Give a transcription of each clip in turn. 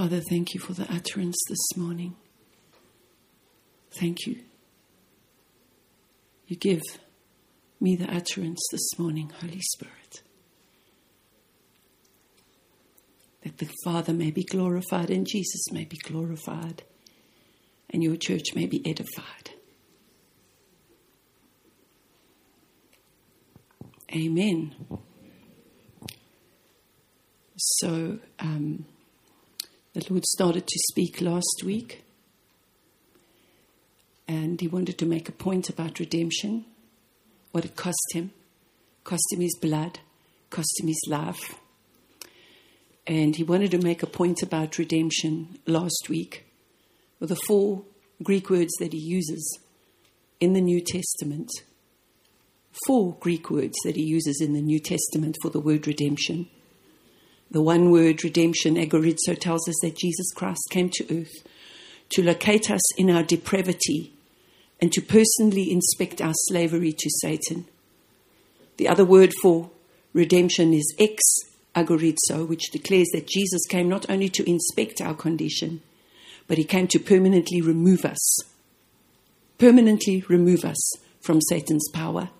Father, thank you for the utterance this morning. Thank you. You give me the utterance this morning, Holy Spirit. That the Father may be glorified and Jesus may be glorified and your church may be edified. Amen. So, um, the Lord started to speak last week, and He wanted to make a point about redemption, what it cost Him, cost Him His blood, cost Him His life. And He wanted to make a point about redemption last week with the four Greek words that He uses in the New Testament four Greek words that he uses in the New Testament for the word redemption. The one word redemption, agorizo, tells us that Jesus Christ came to earth to locate us in our depravity and to personally inspect our slavery to Satan. The other word for redemption is ex agorizo, which declares that Jesus came not only to inspect our condition, but he came to permanently remove us. Permanently remove us from Satan's power.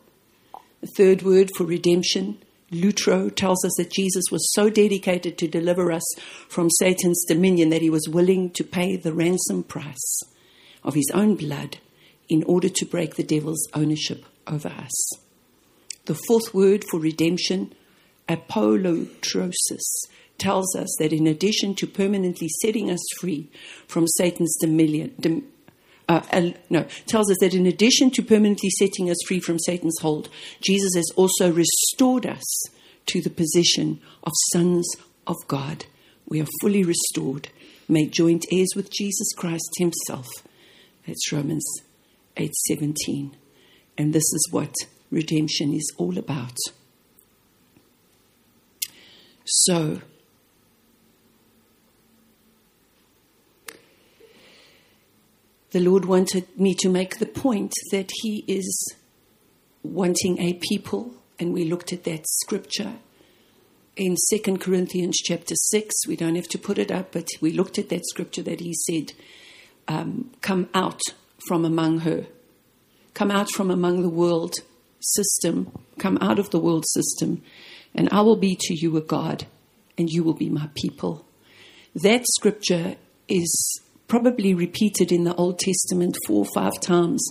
The third word for redemption, lutro, tells us that Jesus was so dedicated to deliver us from Satan's dominion that he was willing to pay the ransom price of his own blood in order to break the devil's ownership over us. The fourth word for redemption, apolutrosis, tells us that in addition to permanently setting us free from Satan's dominion, uh, no, tells us that in addition to permanently setting us free from Satan's hold, Jesus has also restored us to the position of sons of God. We are fully restored, made joint heirs with Jesus Christ Himself. That's Romans 8:17. And this is what redemption is all about. So, the Lord wanted me to make the point that He is wanting a people, and we looked at that scripture in Second Corinthians chapter 6. We don't have to put it up, but we looked at that scripture that He said, um, Come out from among her, come out from among the world system, come out of the world system, and I will be to you a God, and you will be my people. That scripture is probably repeated in the Old Testament four or five times,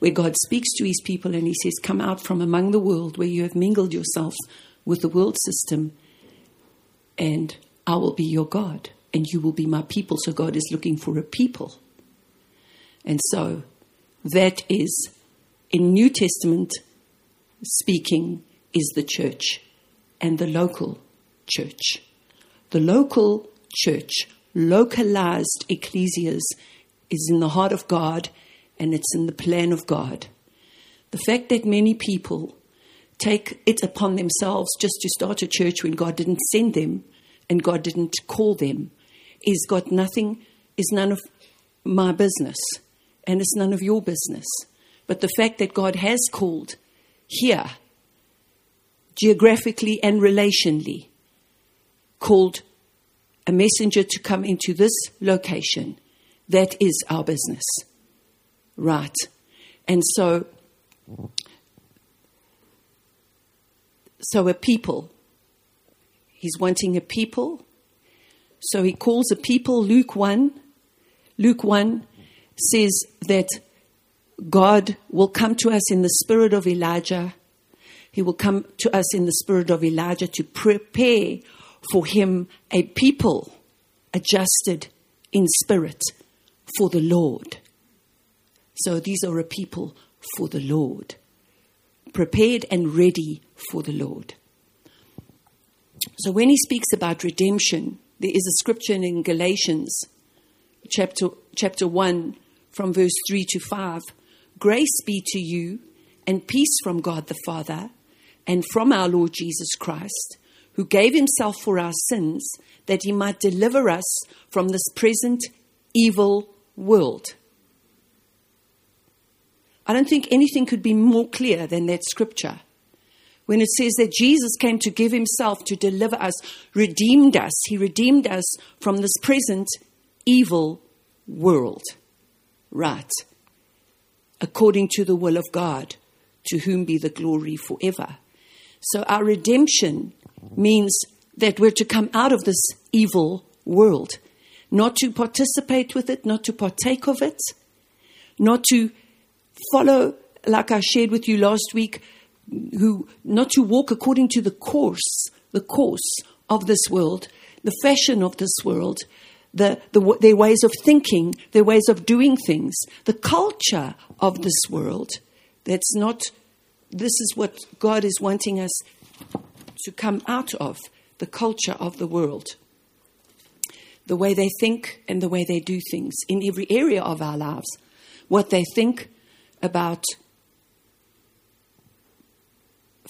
where God speaks to his people and he says, Come out from among the world where you have mingled yourself with the world system, and I will be your God, and you will be my people. So God is looking for a people. And so that is, in New Testament speaking, is the church and the local church. The local church localized ecclesias is in the heart of God and it's in the plan of God. The fact that many people take it upon themselves just to start a church when God didn't send them and God didn't call them is got nothing, is none of my business and it's none of your business. But the fact that God has called here, geographically and relationally, called a messenger to come into this location. That is our business. Right. And so, so a people. He's wanting a people. So he calls a people, Luke 1. Luke 1 says that God will come to us in the spirit of Elijah. He will come to us in the spirit of Elijah to prepare for him a people adjusted in spirit for the Lord. So these are a people for the Lord, prepared and ready for the Lord. So when he speaks about redemption, there is a scripture in Galatians chapter, chapter 1 from verse 3 to 5. Grace be to you and peace from God the Father and from our Lord Jesus Christ who gave himself for our sins that he might deliver us from this present evil world. I don't think anything could be more clear than that scripture. when it says that Jesus came to give himself to deliver us, redeemed us. He redeemed us from this present evil world. Right. According to the will of God, to whom be the glory forever. So our redemption means that we're to come out of this evil world, not to participate with it, not to partake of it, not to follow, like I shared with you last week, who not to walk according to the course, the course of this world, the fashion of this world, the, the, their ways of thinking, their ways of doing things, the culture of this world. That's not, this is what God is wanting us to come out of the culture of the world. The way they think and the way they do things in every area of our lives. What they think about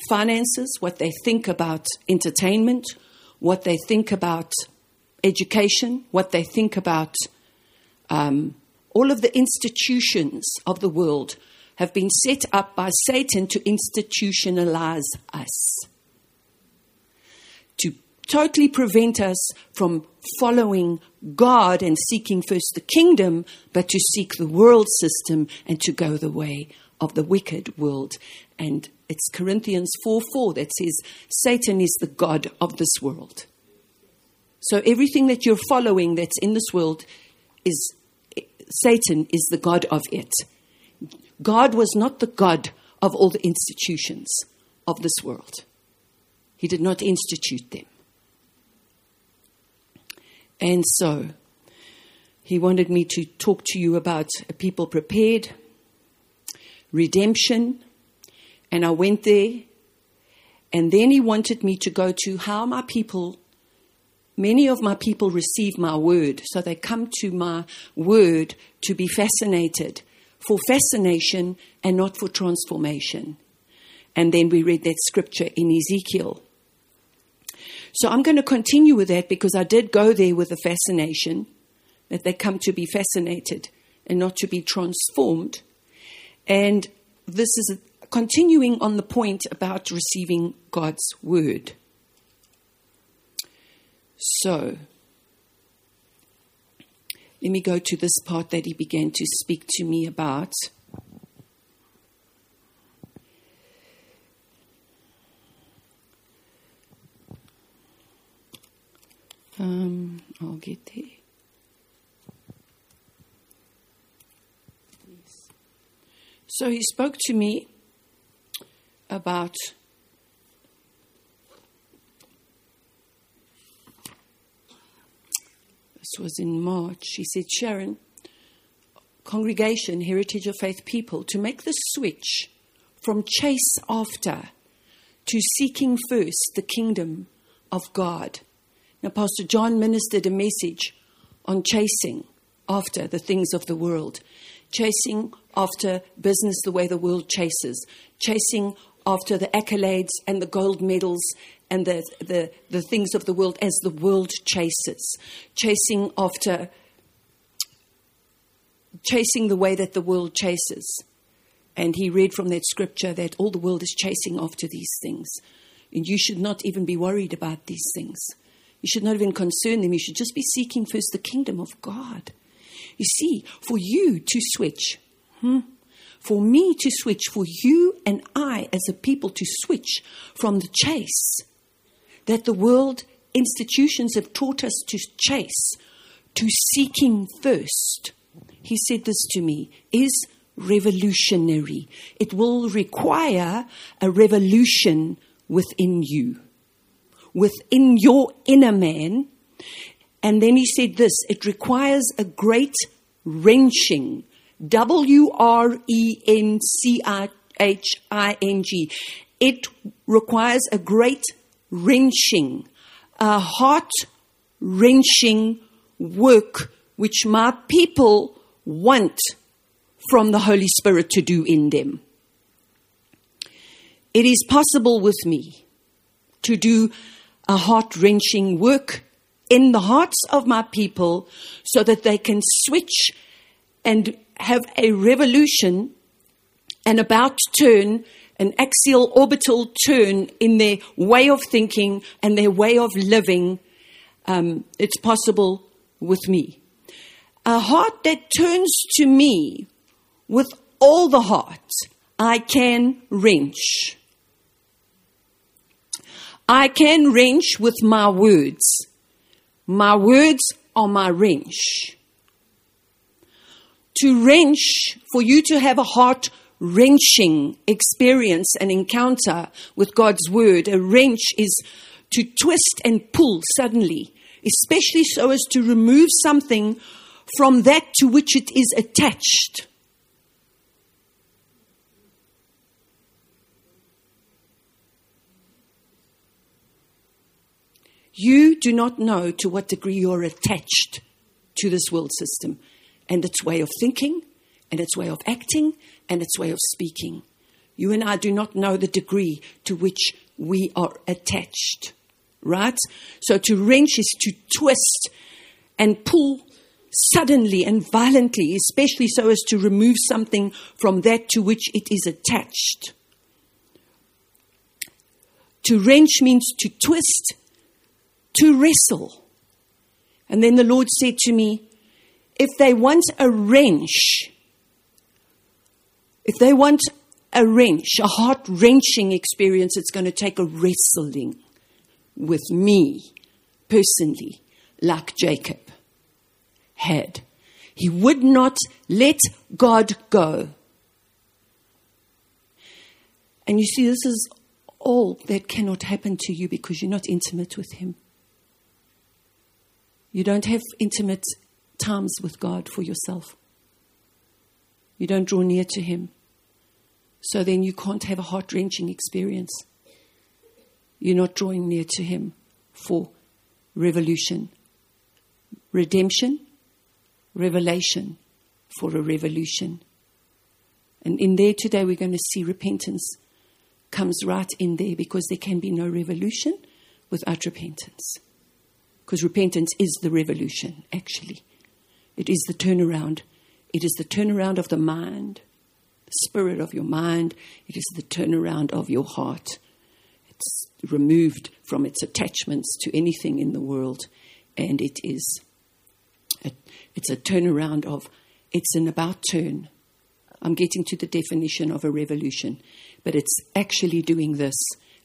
finances, what they think about entertainment, what they think about education, what they think about um, all of the institutions of the world have been set up by Satan to institutionalize us, totally prevent us from following God and seeking first the kingdom, but to seek the world system and to go the way of the wicked world. And it's Corinthians 4 4 that says, Satan is the God of this world. So everything that you're following that's in this world is Satan is the God of it. God was not the God of all the institutions of this world. He did not institute them. And so, he wanted me to talk to you about a people prepared, redemption, and I went there. And then he wanted me to go to how my people, many of my people receive my word. So they come to my word to be fascinated for fascination and not for transformation. And then we read that scripture in Ezekiel. So I'm going to continue with that because I did go there with the fascination that they come to be fascinated and not to be transformed. And this is continuing on the point about receiving God's word. So, let me go to this part that he began to speak to me about. Um, I'll get there. So he spoke to me about this was in March. He said, Sharon, congregation, Heritage of Faith people, to make the switch from chase after to seeking first the kingdom of God. Now, Pastor John ministered a message on chasing after the things of the world, chasing after business the way the world chases, chasing after the accolades and the gold medals and the, the, the things of the world as the world chases, chasing after, chasing the way that the world chases. And he read from that scripture that all the world is chasing after these things. And you should not even be worried about these things. You should not even concern them. You should just be seeking first the kingdom of God. You see, for you to switch, hmm, for me to switch, for you and I as a people to switch from the chase that the world institutions have taught us to chase to seeking first. He said this to me is revolutionary. It will require a revolution within you, within your inner man. And then he said this it requires a great wrenching W R E N C I H I N G. It requires a great wrenching, a heart wrenching work which my people want from the Holy Spirit to do in them. It is possible with me to do a heart wrenching work in the hearts of my people so that they can switch and have a revolution and about turn an axial orbital turn in their way of thinking and their way of living, um, it's possible with me. A heart that turns to me with all the heart, I can wrench. I can wrench with my words. My words are my wrench. To wrench, for you to have a heart wrenching experience and encounter with God's word, a wrench is to twist and pull suddenly, especially so as to remove something from that to which it is attached. You do not know to what degree you're attached to this world system and its way of thinking and its way of acting and its way of speaking. You and I do not know the degree to which we are attached, right? So to wrench is to twist and pull suddenly and violently, especially so as to remove something from that to which it is attached. To wrench means to twist to wrestle. And then the Lord said to me, if they want a wrench, if they want a wrench, a heart wrenching experience, it's going to take a wrestling with me personally, like Jacob had. He would not let God go. And you see, this is all that cannot happen to you because you're not intimate with Him. You don't have intimate times with God for yourself. You don't draw near to Him. So then you can't have a heart wrenching experience. You're not drawing near to Him for revolution, redemption, revelation for a revolution. And in there today, we're going to see repentance comes right in there because there can be no revolution without repentance. Because repentance is the revolution, actually. It is the turnaround. It is the turnaround of the mind, the spirit of your mind. It is the turnaround of your heart. It's removed from its attachments to anything in the world, and it is a, it's a turnaround of it's an about turn. I'm getting to the definition of a revolution, but it's actually doing this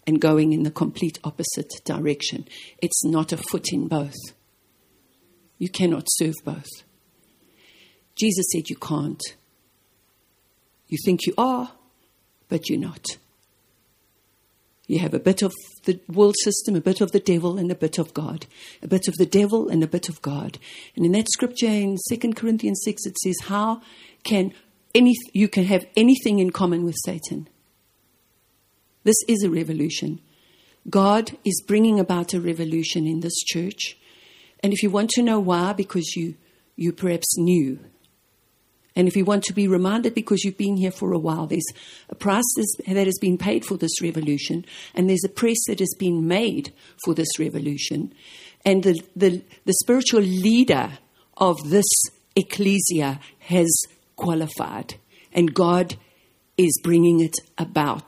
and going in the complete opposite direction. It's not a foot in both. You cannot serve both. Jesus said you can't. You think you are, but you're not. You have a bit of the world system, a bit of the devil, and a bit of God. A bit of the devil and a bit of God. And in that scripture in 2 Corinthians 6, it says, How can any, you can have anything in common with Satan? This is a revolution. God is bringing about a revolution in this church. And if you want to know why, because you, you perhaps knew. And if you want to be reminded because you've been here for a while, there's a price that has been paid for this revolution, and there's a price that has been made for this revolution. And the, the, the spiritual leader of this ecclesia has qualified, and God is bringing it about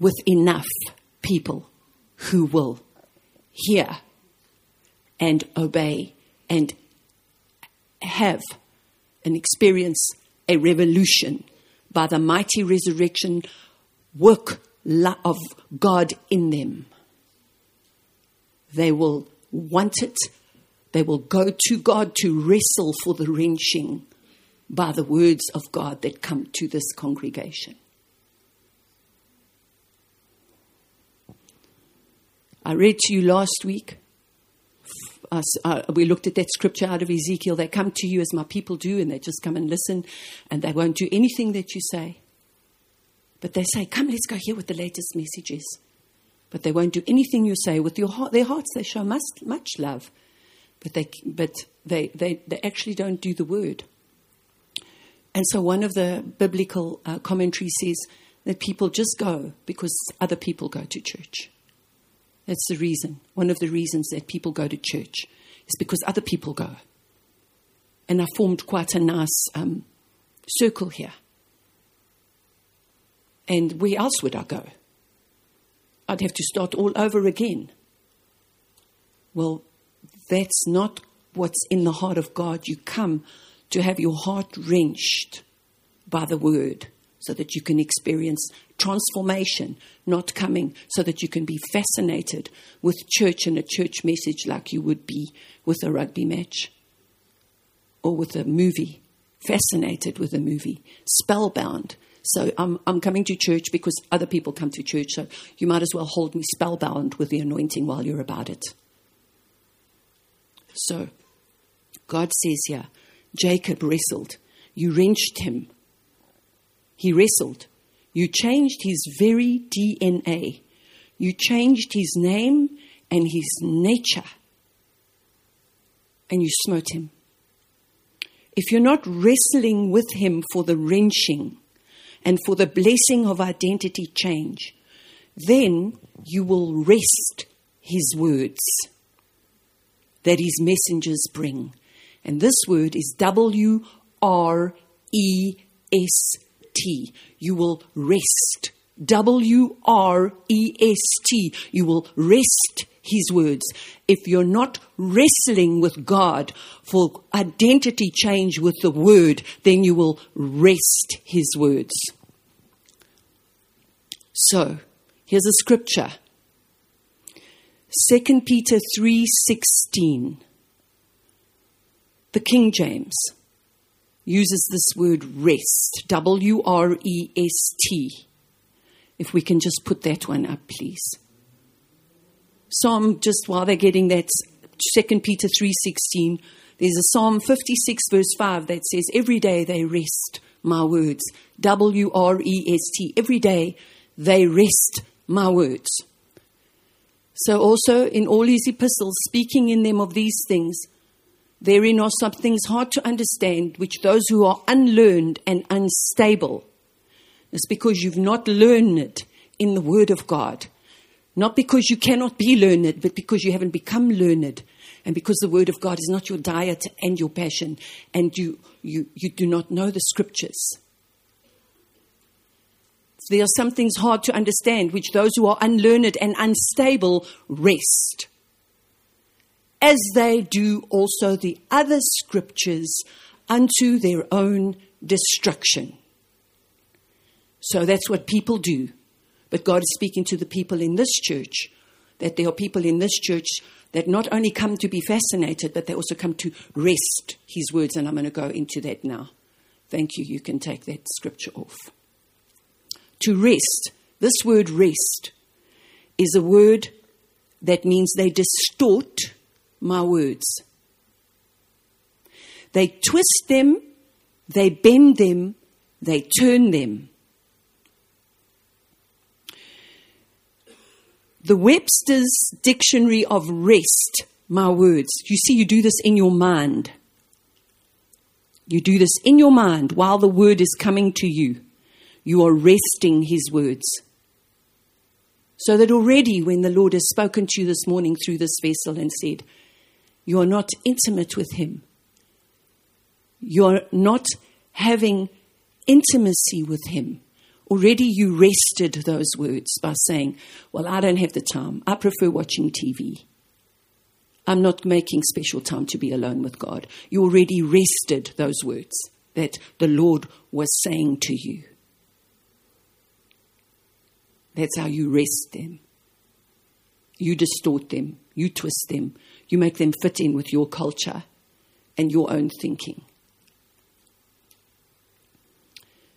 with enough people who will hear and obey and have and experience a revolution by the mighty resurrection work of God in them. They will want it. They will go to God to wrestle for the wrenching by the words of God that come to this congregation. I read to you last week. Uh, we looked at that scripture out of Ezekiel. They come to you as my people do, and they just come and listen, and they won't do anything that you say. But they say, Come, let's go hear what the latest message is. But they won't do anything you say. With your heart, their hearts, they show much, much love, but, they, but they, they, they actually don't do the word. And so one of the biblical uh, commentaries says that people just go because other people go to church. That's the reason. One of the reasons that people go to church is because other people go. And I formed quite a nice um, circle here. And where else would I go? I'd have to start all over again. Well, that's not what's in the heart of God. You come to have your heart wrenched by the word so that you can experience transformation, not coming so that you can be fascinated with church and a church message like you would be with a rugby match or with a movie, fascinated with a movie, spellbound. So I'm, I'm coming to church because other people come to church, so you might as well hold me spellbound with the anointing while you're about it. So God says here, Jacob wrestled. You wrenched him he wrestled. You changed his very DNA. You changed his name and his nature. And you smote him. If you're not wrestling with him for the wrenching and for the blessing of identity change, then you will wrest his words that his messengers bring. And this word is W R E S You will wrest. W R E S T. You will wrest his words. If you're not wrestling with God for identity change with the word, then you will wrest his words. So, here's a scripture. 2 Peter 3:16. The King James uses this word wrest, W R E S T. If we can just put that one up, please. Psalm, just while they're getting that, 2 Peter 3.16, there's a Psalm 56 verse 5 that says, Every day they wrest my words. W R E S T. Every day they wrest my words. So also in all his epistles, speaking in them of these things, Therein are some things hard to understand, which those who are unlearned and unstable, it's because you've not learned it in the Word of God. Not because you cannot be learned, but because you haven't become learned. And because the Word of God is not your diet and your passion, and you, you, you do not know the Scriptures. There are some things hard to understand, which those who are unlearned and unstable wrest as they do also the other scriptures unto their own destruction. So that's what people do. But God is speaking to the people in this church that there are people in this church that not only come to be fascinated, but they also come to wrest His words. And I'm going to go into that now. Thank you. You can take that scripture off. To wrest, this word wrest is a word that means they distort my words. They twist them, they bend them, they turn them. The Webster's Dictionary of Wrest, my words. You see, you do this in your mind. You do this in your mind while the word is coming to you. You are wresting his words. So that already, when the Lord has spoken to you this morning through this vessel and said, you're not intimate with Him. You're not having intimacy with Him. Already you wrested those words by saying, Well, I don't have the time. I prefer watching TV. I'm not making special time to be alone with God. You already wrested those words that the Lord was saying to you. That's how you wrest them. You distort them, you twist them, you make them fit in with your culture and your own thinking.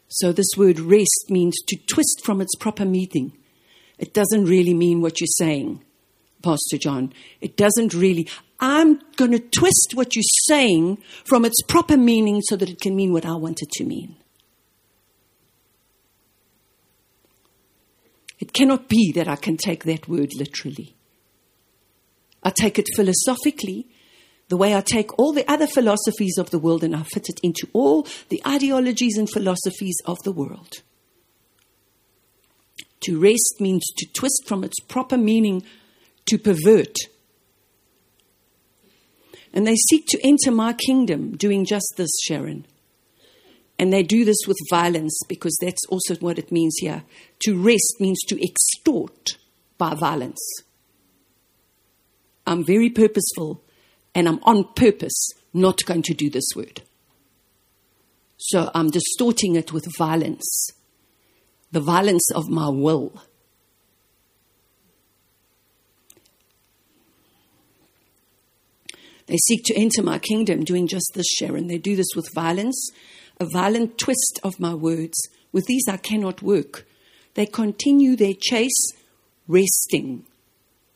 So, this word wrest means to twist from its proper meaning. It doesn't really mean what you're saying, Pastor John. It doesn't really. I'm going to twist what you're saying from its proper meaning so that it can mean what I want it to mean. It cannot be that I can take that word literally. I take it philosophically, the way I take all the other philosophies of the world and I fit it into all the ideologies and philosophies of the world. To wrest means to twist from its proper meaning to pervert. And they seek to enter my kingdom doing just this, Sharon. And they do this with violence because that's also what it means here. To wrest means to extort by violence. I'm very purposeful and I'm on purpose not going to do this word. So I'm distorting it with violence, the violence of my will. They seek to enter my kingdom doing just this, Sharon. They do this with violence, a violent twist of my words. With these I cannot work. They continue their chase, wresting.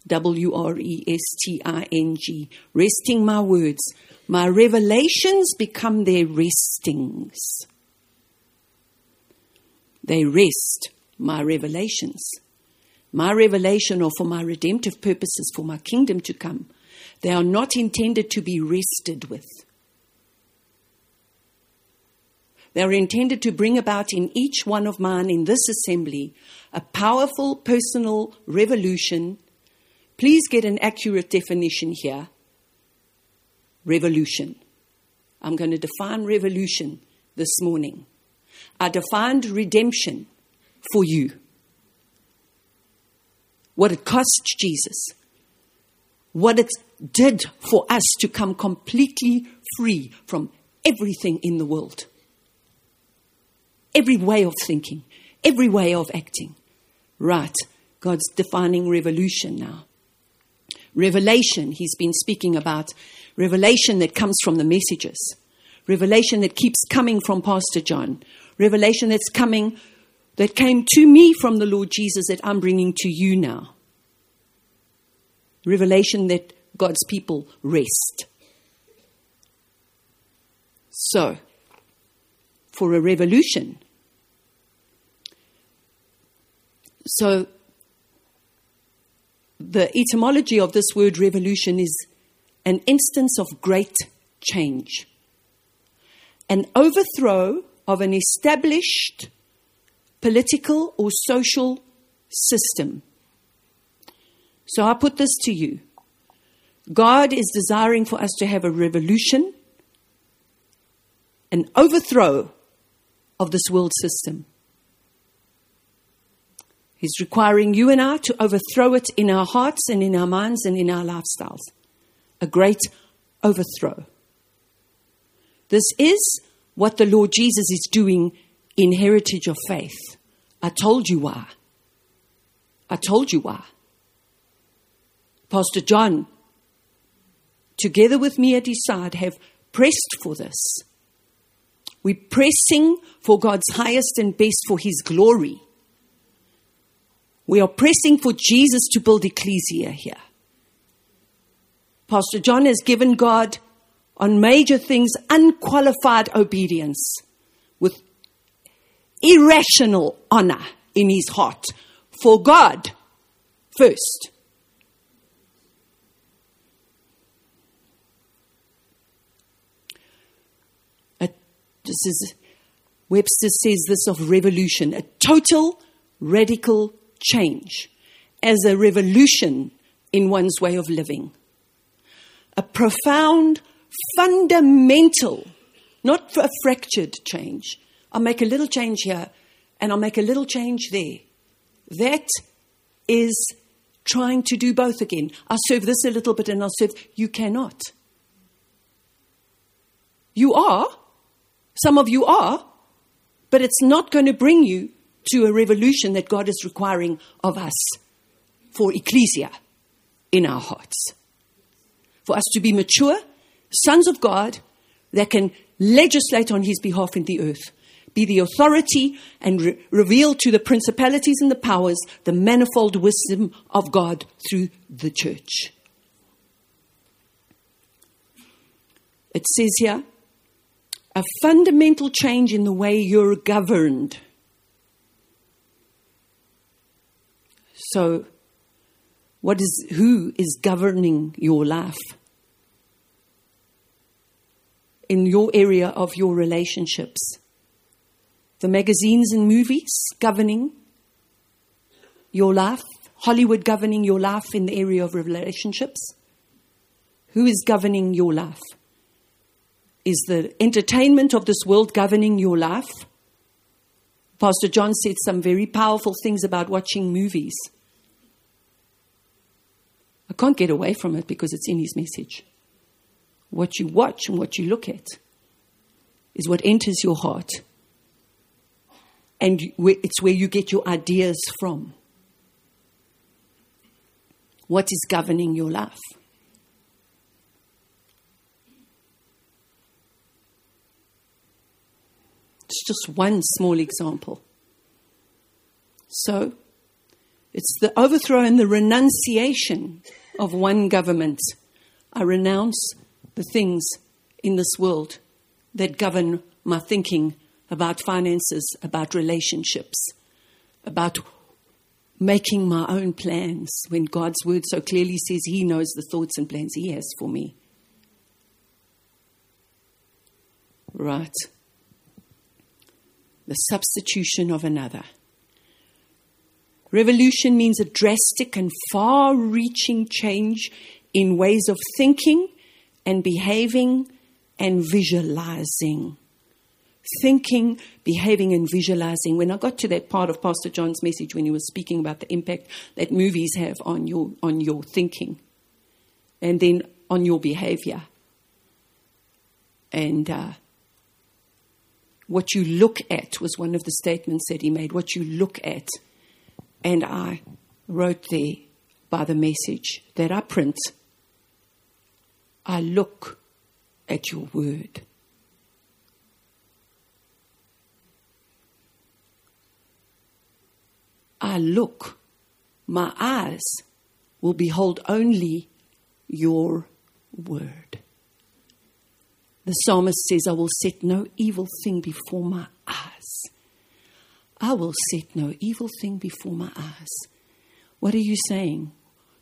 W R E S T I N G. Wresting my words. My revelations become their wrestings. They wrest my revelations. My revelation are for my redemptive purposes, for my kingdom to come. They are not intended to be wrested with. They are intended to bring about in each one of mine in this assembly a powerful personal revolution. Please get an accurate definition here. Revolution. I'm going to define revolution this morning. I defined redemption for you. What it cost Jesus. What it did for us to come completely free from everything in the world. Every way of thinking, every way of acting. Right. God's defining revolution now. Revelation, he's been speaking about revelation that comes from the messages, revelation that keeps coming from Pastor John, revelation that's coming, that came to me from the Lord Jesus that I'm bringing to you now. Revelation that God's people wrest. So, for a revolution, so the etymology of this word revolution is an instance of great change, an overthrow of an established political or social system. So I put this to you God is desiring for us to have a revolution, an overthrow of this world system. He's requiring you and I to overthrow it in our hearts and in our minds and in our lifestyles. A great overthrow. This is what the Lord Jesus is doing in Heritage of Faith. I told you why. I told you why. Pastor John together with me at his side, have pressed for this. We're pressing for God's highest and best for his glory. We are pressing for Jesus to build ecclesia here. Pastor John has given God on major things unqualified obedience with irrational honor in his heart for God first. This is, Webster says this of revolution, a total radical change as a revolution in one's way of living. A profound, fundamental, not a fractured change. I'll make a little change here and I'll make a little change there. That is trying to do both again. I'll serve this a little bit and I'll serve. You cannot. You are, some of you are, but it's not going to bring you to a revolution that God is requiring of us for ecclesia in our hearts. For us to be mature, sons of God that can legislate on his behalf in the earth, be the authority and re- reveal to the principalities and the powers the manifold wisdom of God through the church. It says here, a fundamental change in the way you're governed. So, what is, who is governing your life? In your area of your relationships? The magazines and movies governing your life? Hollywood governing your life in the area of relationships? Who is governing your life? Is the entertainment of this world governing your life? Pastor John said some very powerful things about watching movies. I can't get away from it because it's in his message. What you watch and what you look at is what enters your heart. And it's where you get your ideas from. What is governing your life? It's just one small example. So, it's the overthrow and the renunciation of one government. I renounce the things in this world that govern my thinking about finances, about relationships, about making my own plans when God's word so clearly says He knows the thoughts and plans He has for me. Right the substitution of another. Revolution means a drastic and far reaching change in ways of thinking and behaving and visualizing. Thinking, behaving, and visualizing. When I got to that part of Pastor John's message when he was speaking about the impact that movies have on your, on your thinking and then on your behavior. And uh, what you look at was one of the statements that he made. What you look at. And I wrote there by the message that I print I look at your word. I look, my eyes will behold only your word. The psalmist says, I will set no evil thing before my eyes. I will set no evil thing before my eyes. What are you saying?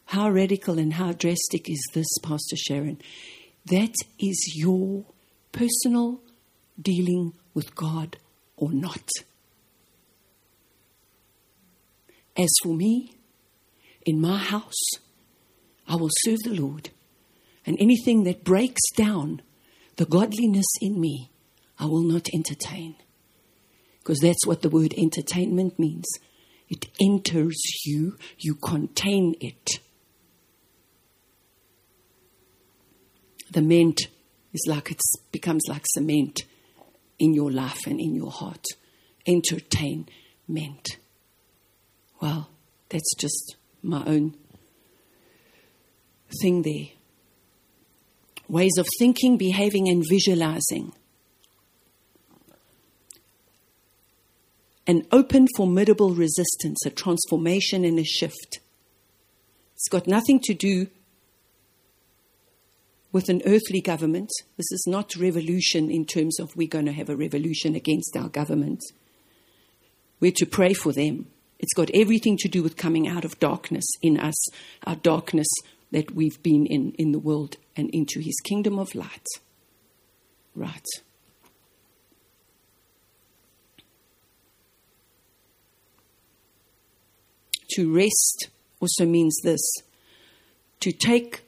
How radical and how drastic is this, Pastor Sharon? That is your personal dealing with God or not. As for me, in my house, I will serve the Lord. And anything that breaks down the godliness in me, I will not entertain. Because that's what the word entertainment means. It enters you, you contain it. The mint is like it becomes like cement in your life and in your heart. Entertain, Entertainment. Well, that's just my own thing there ways of thinking, behaving, and visualizing. An open, formidable resistance, a transformation and a shift. It's got nothing to do with an earthly government. This is not revolution in terms of we're going to have a revolution against our government. We're to pray for them. It's got everything to do with coming out of darkness in us, our darkness that we've been in in the world and into his kingdom of light. Right. To wrest also means this to take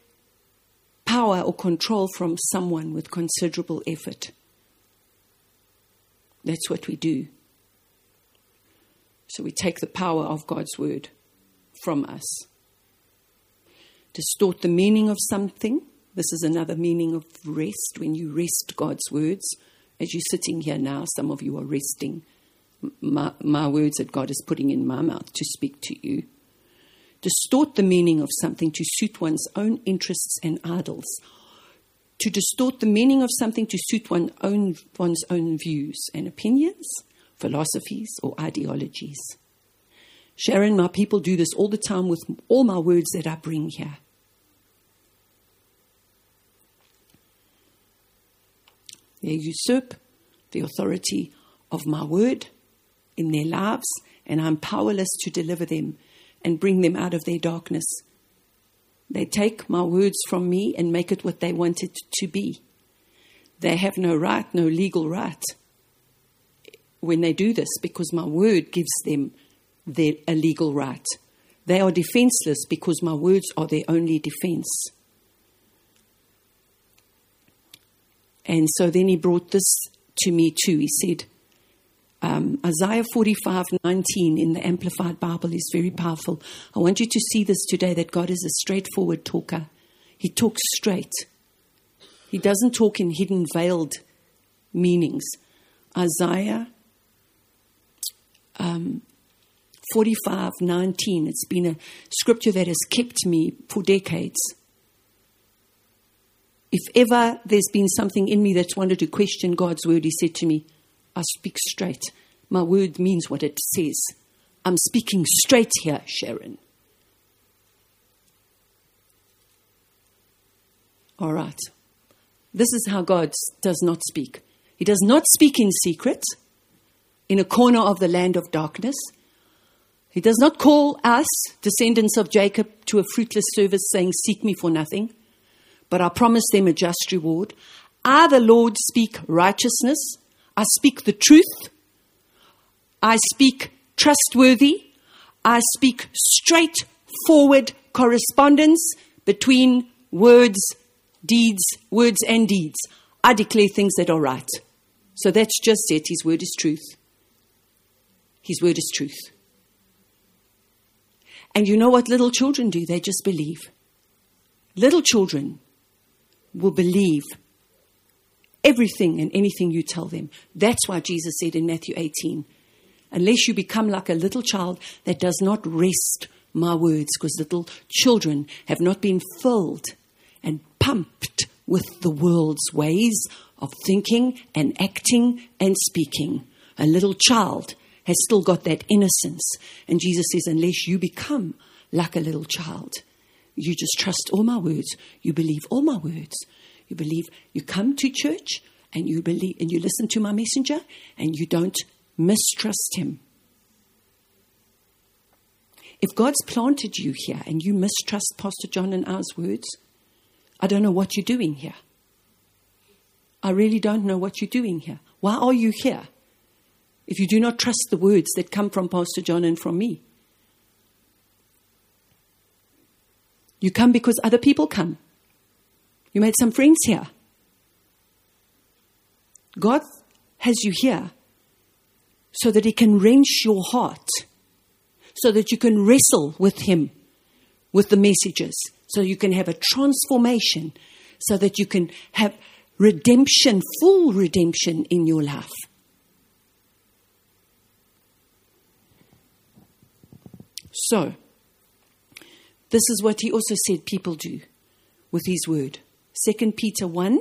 power or control from someone with considerable effort. That's what we do. So we take the power of God's word from us distort the meaning of something. This is another meaning of wrest, when you wrest God's words. As you're sitting here now, some of you are wresting my, my words that God is putting in my mouth to speak to you. Distort the meaning of something to suit one's own interests and idols. To distort the meaning of something to suit one own, one's own views and opinions, philosophies, or ideologies. Sharon, my people do this all the time with all my words that I bring here. They usurp the authority of my word in their lives, and I'm powerless to deliver them and bring them out of their darkness. They take my words from me and make it what they want it to be. They have no right, no legal right when they do this because my word gives them their, a legal right. They are defenseless because my words are their only defense. And so then he brought this to me too. He said, um, Isaiah 45 19 in the Amplified Bible is very powerful. I want you to see this today that God is a straightforward talker. He talks straight, He doesn't talk in hidden, veiled meanings. Isaiah um, 45 19, it's been a scripture that has kept me for decades. If ever there's been something in me that's wanted to question God's word, He said to me, I speak straight. My word means what it says. I'm speaking straight here, Sharon. All right. This is how God does not speak. He does not speak in secret, in a corner of the land of darkness. He does not call us, descendants of Jacob, to a fruitless service, saying, Seek me for nothing. But I promise them a just reward. I, the Lord, speak righteousness. I speak the truth. I speak trustworthy. I speak straightforward correspondence between words, deeds, words and deeds. I declare things that are right. So that's just it. His word is truth. His word is truth. And you know what little children do? They just believe. Little children will believe everything and anything you tell them. That's why Jesus said in Matthew 18, unless you become like a little child that does not wrest my words, because little children have not been filled and pumped with the world's ways of thinking and acting and speaking. A little child has still got that innocence. And Jesus says, unless you become like a little child, you just trust all my words, you believe all my words, you believe, you come to church and you believe, and you listen to my messenger and you don't mistrust him. If God's planted you here and you mistrust Pastor John and ours words, I don't know what you're doing here. I really don't know what you're doing here. Why are you here if you do not trust the words that come from Pastor John and from me? You come because other people come. You made some friends here. God has you here so that He can wrench your heart, so that you can wrestle with Him, with the messages, so you can have a transformation, so that you can have redemption, full redemption in your life. So, this is what he also said people do with his word. 2 Peter 1,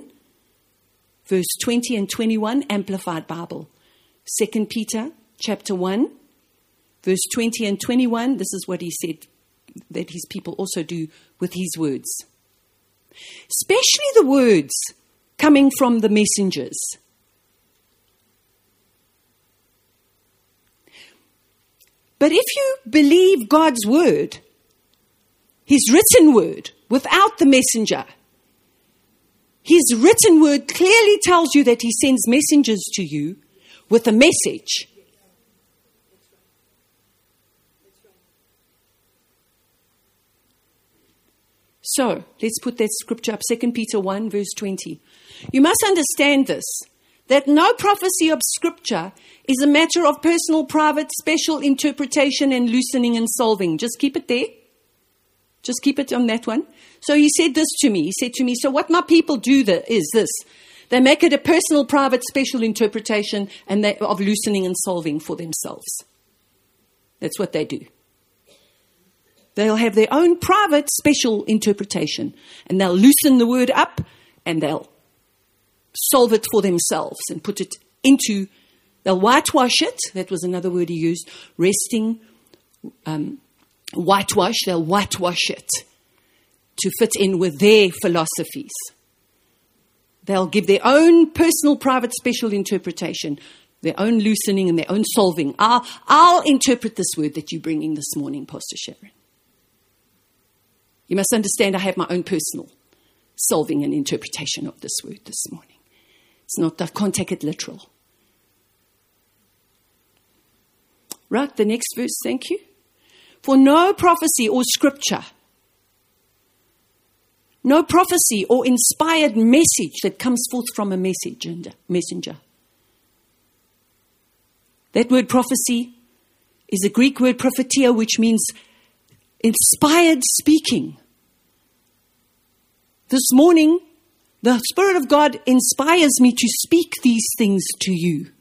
verse 20 and 21, Amplified Bible. 2 Peter chapter 1, verse 20 and 21, this is what he said that his people also do with his words. Especially the words coming from the messengers. But if you believe God's word, his written word, without the messenger, his written word clearly tells you that He sends messengers to you with a message. So let's put that scripture up 2 Peter 1, verse 20. You must understand this that no prophecy of scripture is a matter of personal, private, special interpretation and loosening and solving. Just keep it there. Just keep it on that one. So he said this to me. He said to me, So what my people do is this they make it a personal, private, special interpretation and they, of loosening and solving for themselves. That's what they do. They'll have their own private, special interpretation and they'll loosen the word up and they'll solve it for themselves and put it into, they'll whitewash it. That was another word he used, wresting. Um, whitewash, they'll whitewash it to fit in with their philosophies. They'll give their own personal, private, special interpretation, their own loosening and their own solving. I'll, I'll interpret this word that you're bringing this morning, Pastor Sharon. You must understand I have my own personal solving and interpretation of this word this morning. It's not, I can't take it literal. Right, the next verse, thank you. For no prophecy or scripture, no prophecy or inspired message that comes forth from a messenger. messenger. That word prophecy is a Greek word prophetia, which means inspired speaking. This morning, the Spirit of God inspires me to speak these things to you.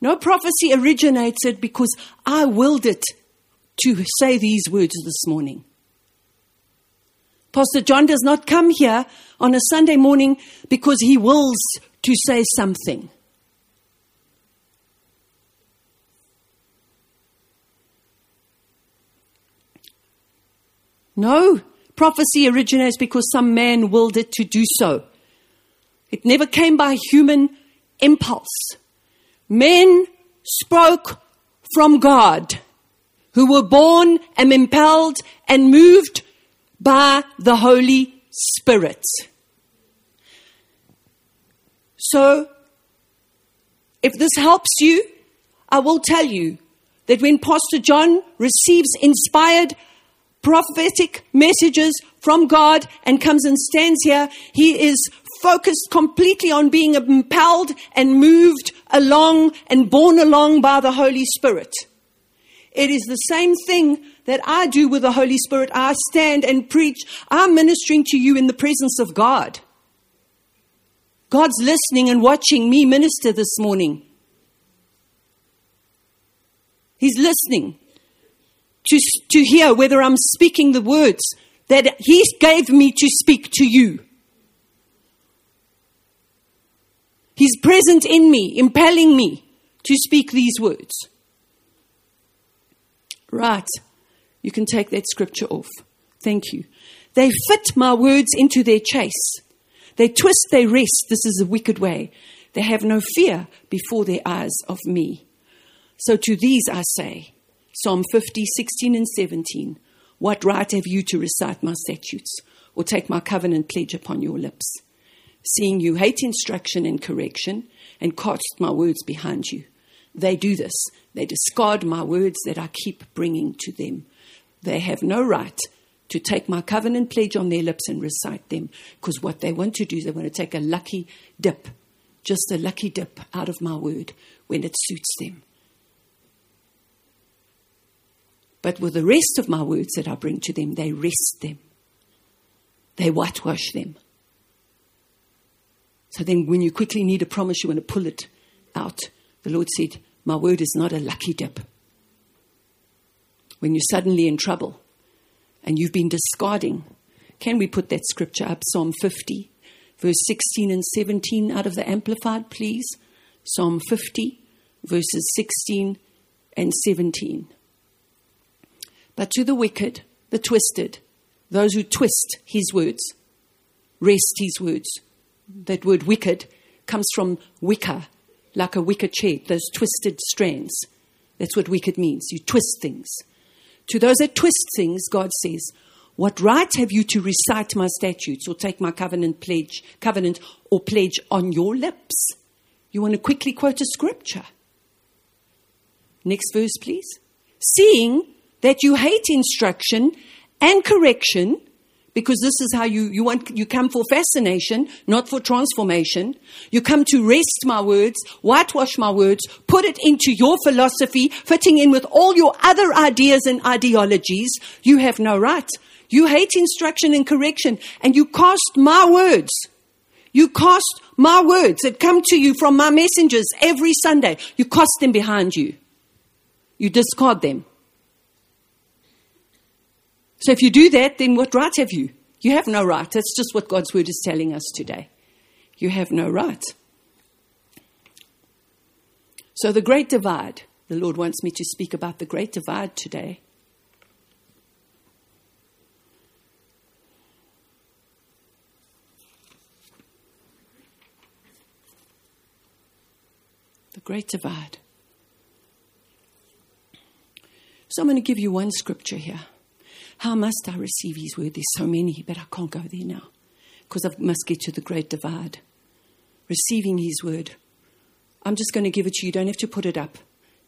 No prophecy originated because I willed it to say these words this morning. Pastor John does not come here on a Sunday morning because he wills to say something. No, prophecy originates because some man willed it to do so. It never came by human impulse. Men spoke from God, who were born and impelled and moved by the Holy Spirit. So, if this helps you, I will tell you that when Pastor John receives inspired prophetic messages from God and comes and stands here, he is focused completely on being impelled and moved along and borne along by the Holy Spirit. It is the same thing that I do with the Holy Spirit. I stand and preach. I'm ministering to you in the presence of God. God's listening and watching me minister this morning. He's listening to, to hear whether I'm speaking the words that He gave me to speak to you. He's present in me, impelling me to speak these words. Right. You can take that scripture off. Thank you. They fit my words into their chase. They twist, they wrest. This is a wicked way. They have no fear before their eyes of me. So to these I say, Psalm 50, 16 and 17, What right have you to recite my statutes or take my covenant pledge upon your lips? Seeing you hate instruction and correction and cast my words behind you. They do this. They discard my words that I keep bringing to them. They have no right to take my covenant pledge on their lips and recite them because what they want to do is they want to take a lucky dip, just a lucky dip out of my word when it suits them. But with the rest of my words that I bring to them, they wrest them. They whitewash them. So then, when you quickly need a promise, you want to pull it out. The Lord said, My word is not a lucky dip. When you're suddenly in trouble and you've been discarding, can we put that scripture up? Psalm 50, verse 16 and 17 out of the Amplified, please. Psalm 50, verses 16 and 17. But to the wicked, the twisted, those who twist his words, wrest his words. That word wicked comes from wicker, like a wicker chair, those twisted strands. That's what wicked means. You twist things. To those that twist things, God says, What right have you to recite my statutes or take my covenant pledge, covenant or pledge on your lips? You want to quickly quote a scripture. Next verse, please. Seeing that you hate instruction and correction because this is how you, you want you come for fascination not for transformation. You come to wrest my words whitewash my words put it into your philosophy fitting in with all your other ideas and ideologies. You have no right. You hate instruction and correction and you cast my words. You cast my words that come to you from my messengers every sunday. You cast them behind you. You discard them so if you do that, then what right have you? You have no right. That's just what God's word is telling us today. You have no right. So the great divide, the Lord wants me to speak about the great divide today. The great divide. So I'm going to give you one scripture here. How must I receive His word? There's so many, but I can't go there now because I must get to the great divide. Receiving His word. I'm just going to give it to you. You don't have to put it up.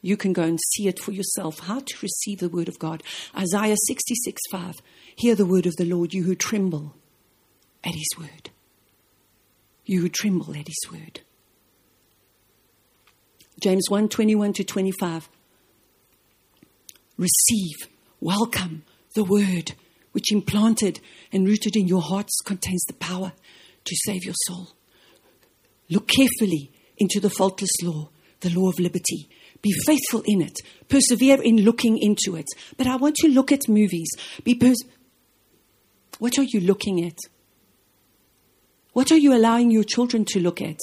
You can go and see it for yourself how to receive the word of God. Isaiah 66 5. Hear the word of the Lord, you who tremble at his word. You who tremble at his word. James 1 21 to 25. Receive, welcome the word which implanted and rooted in your hearts contains the power to save your soul. Look carefully into the faultless law, the law of liberty be faithful in it. Persevere in looking into it. But I want you to look at movies. Be pers- what are you looking at? What are you allowing your children to look at?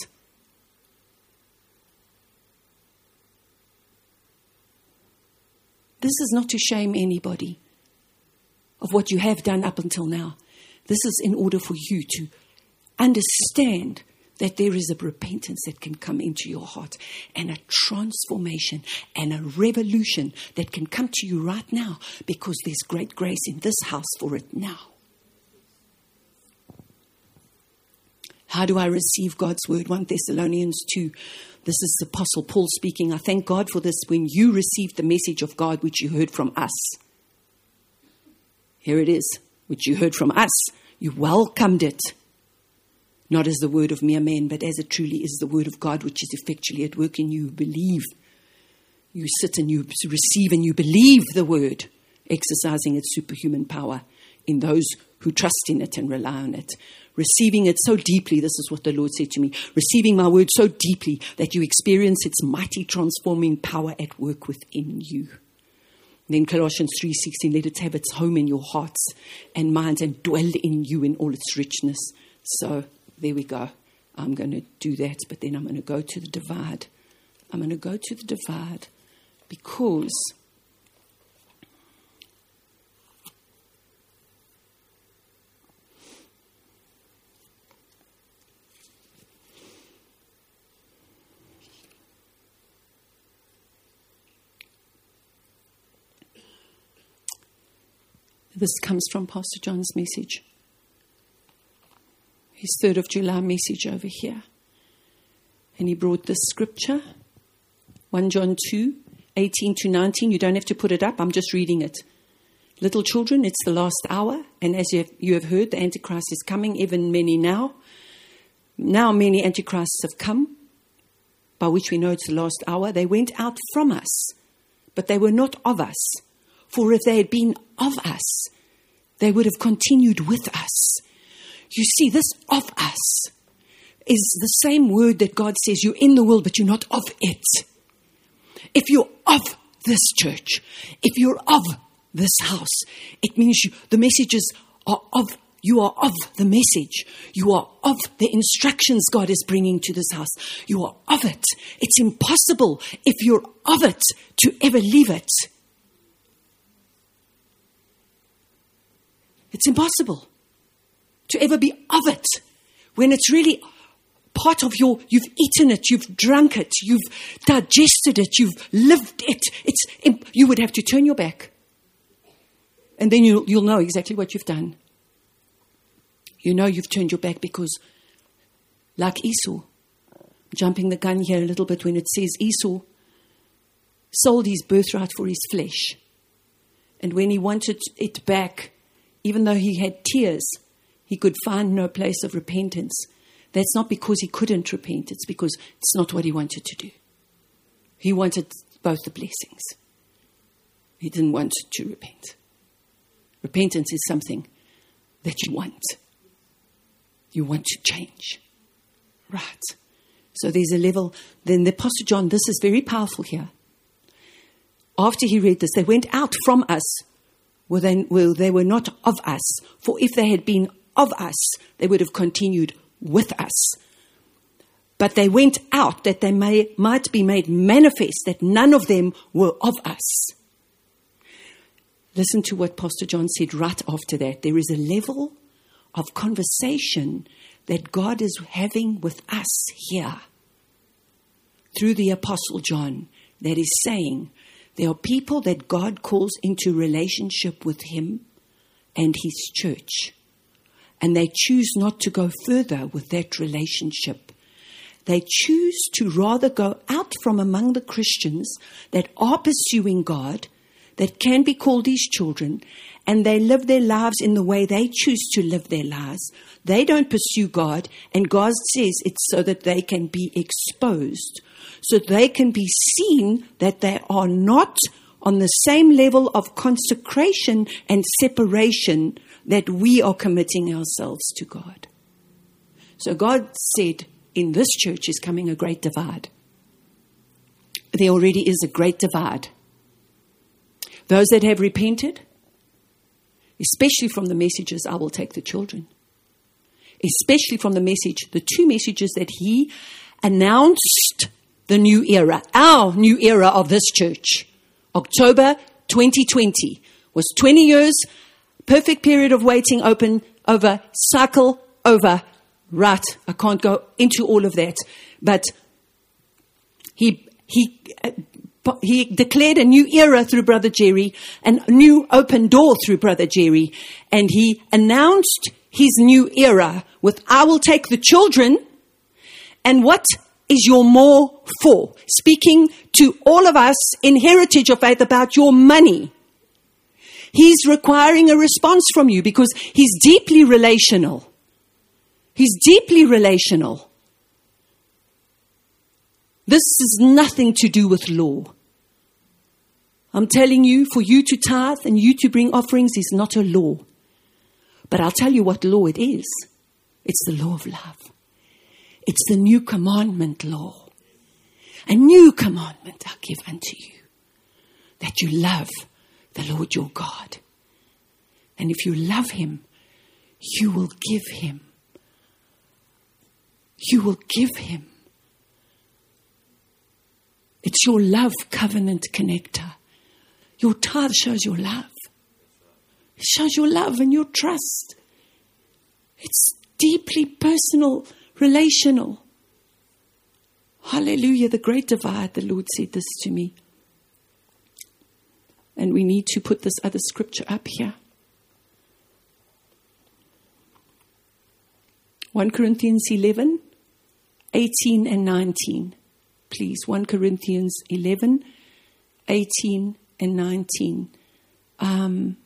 This is not to shame anybody of what you have done up until now. This is in order for you to understand that there is a repentance that can come into your heart and a transformation and a revolution that can come to you right now because there's great grace in this house for it now. How do I receive God's word? 1 Thessalonians 2. This is Apostle Paul speaking. I thank God for this when you received the message of God which you heard from us. Here it is, which you heard from us. You welcomed it not as the word of mere men, but as it truly is the word of God, which is effectually at work in you. Believe. You sit and you receive and you believe the word, exercising its superhuman power in those who trust in it and rely on it. Receiving it so deeply, this is what the Lord said to me, receiving my word so deeply that you experience its mighty transforming power at work within you. Then Colossians 3:16 let it have its home in your hearts and minds and dwell in you in all its richness. So there we go. I'm going to do that, but then I'm going to go to the divide. I'm going to go to the divide because this comes from Pastor John's message his 3rd of July message over here. And he brought this scripture 1 John 2 18 to 19. You don't have to put it up, I'm just reading it. Little children, it's the last hour, and as you have, you have heard, the Antichrist is coming, even many now. Now, many Antichrists have come, by which we know it's the last hour. They went out from us, but they were not of us. For if they had been of us, they would have continued with us. You see, this of us is the same word that God says you're in the world, but you're not of it. If you're of this church, if you're of this house, it means you, the messages are of you are of the message. You are of the instructions God is bringing to this house. You are of it. It's impossible if you're of it to ever leave it. It's impossible to ever be of it when it's really part of your, you've eaten it, you've drunk it, you've digested it, you've lived it. It's, you would have to turn your back. And then you'll, you'll know exactly what you've done. You know you've turned your back because, like Esau, jumping the gun here a little bit when it says Esau sold his birthright for his flesh. And when he wanted it back, even though he had tears, he could find no place of repentance. That's not because he couldn't repent, it's because it's not what he wanted to do. He wanted both the blessings. He didn't want to repent. Repentance is something that you want. You want to change. Right. So there's a level. Then the Apostle John, this is very powerful here. After he read this, they went out from us. Well, then, well, they were not of us. For if they had been of us, they would have continued with us. But they went out that they may, might be made manifest that none of them were of us. Listen to what Pastor John said right after that. There is a level of conversation that God is having with us here through the Apostle John that is saying there are people that God calls into relationship with Him and His church and they choose not to go further with that relationship. they choose to rather go out from among the Christians that are pursuing God, that can be called His children, and they live their lives in the way they choose to live their lives. They don't pursue God, and God says it's so that they can be exposed, so they can be seen that they are not on the same level of consecration and separation that we are committing ourselves to God. So God said, in this church is coming a great divide. There already is a great divide. Those that have repented, especially from the messages, I will take the children. Especially from the message, the two messages that he announced the new era, our new era of this church. October 2020 was 20 years, perfect period of waiting open over, cycle over, right. I can't go into all of that, but he, he, he declared a new era through Brother Jerry, a new open door through Brother Jerry, and he announced his new era with, I will take the children, and what is your more for? Speaking to all of us in Heritage of Faith about your money. He's requiring a response from you because he's deeply relational. He's deeply relational. This is nothing to do with law. I'm telling you, for you to tithe and you to bring offerings is not a law. But I'll tell you what law it is it's the law of love, it's the new commandment law. A new commandment I give unto you that you love the Lord your God. And if you love him, you will give him. You will give him. It's your love covenant connector. Your tithe shows your love. It shows your love and your trust. It's deeply personal, relational. Hallelujah, the great divide, the Lord said this to me. And we need to put this other scripture up here. 1 Corinthians 11, 18 and 19. Please, 1 Corinthians 11, 18 and 19. Um,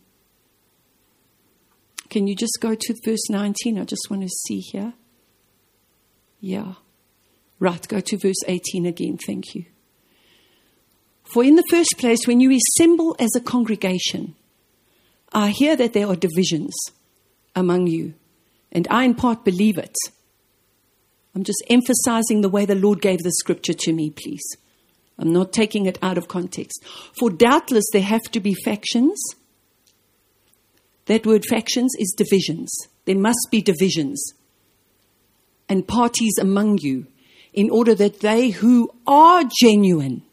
can you just go to verse 19? I just want to see here. Yeah. Right, go to verse 18 again. Thank you. For in the first place, when you assemble as a congregation, I hear that there are divisions among you, and I in part believe it. I'm just emphasizing the way the Lord gave the scripture to me, please. I'm not taking it out of context. For doubtless there have to be factions. That word factions is divisions. There must be divisions and parties among you in order that they who are genuine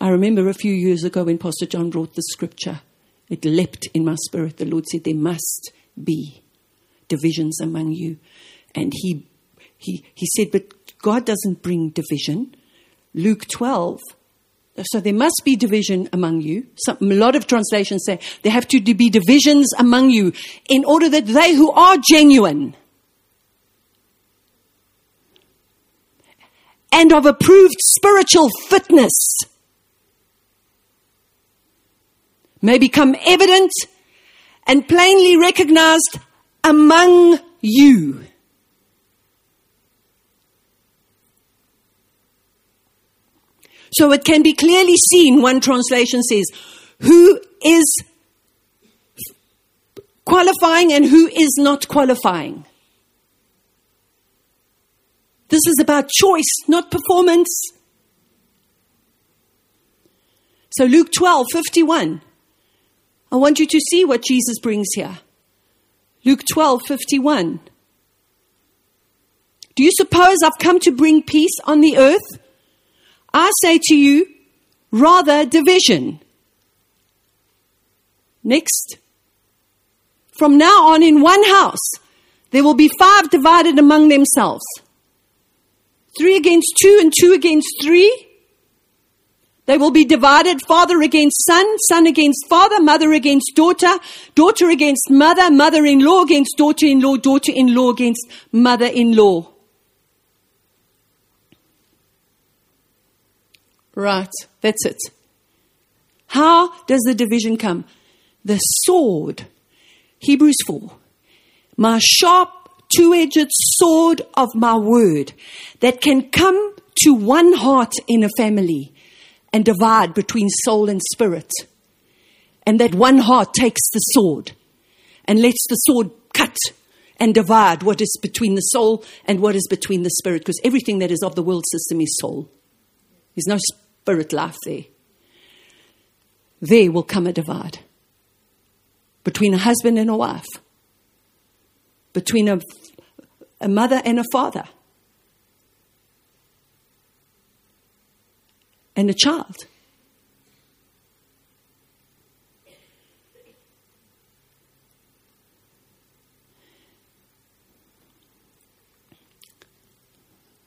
I remember a few years ago when Pastor John wrote the scripture, it leapt in my spirit. The Lord said, There must be divisions among you. And he, he, he said, But God doesn't bring division. Luke 12. So there must be division among you. Some, a lot of translations say there have to be divisions among you in order that they who are genuine and of approved spiritual fitness may become evident and plainly recognized among you. So it can be clearly seen, one translation says, who is qualifying and who is not qualifying. This is about choice, not performance. So Luke 12, 51. I want you to see what Jesus brings here. Luke 12, 51. Do you suppose I've come to bring peace on the earth? I say to you, rather division. Next. From now on, in one house, there will be five divided among themselves three against two, and two against three. They will be divided father against son, son against father, mother against daughter, daughter against mother, mother in law against daughter in law, daughter in law against mother in law. Right, that's it. How does the division come? The sword. Hebrews 4. My sharp, two edged sword of my word that can come to one heart in a family and divide between soul and spirit. And that one heart takes the sword and lets the sword cut and divide what is between the soul and what is between the spirit, because everything that is of the world system is soul. There's no spirit life eh? there. There will come a divide between a husband and a wife, between a, a mother and a father, and a child.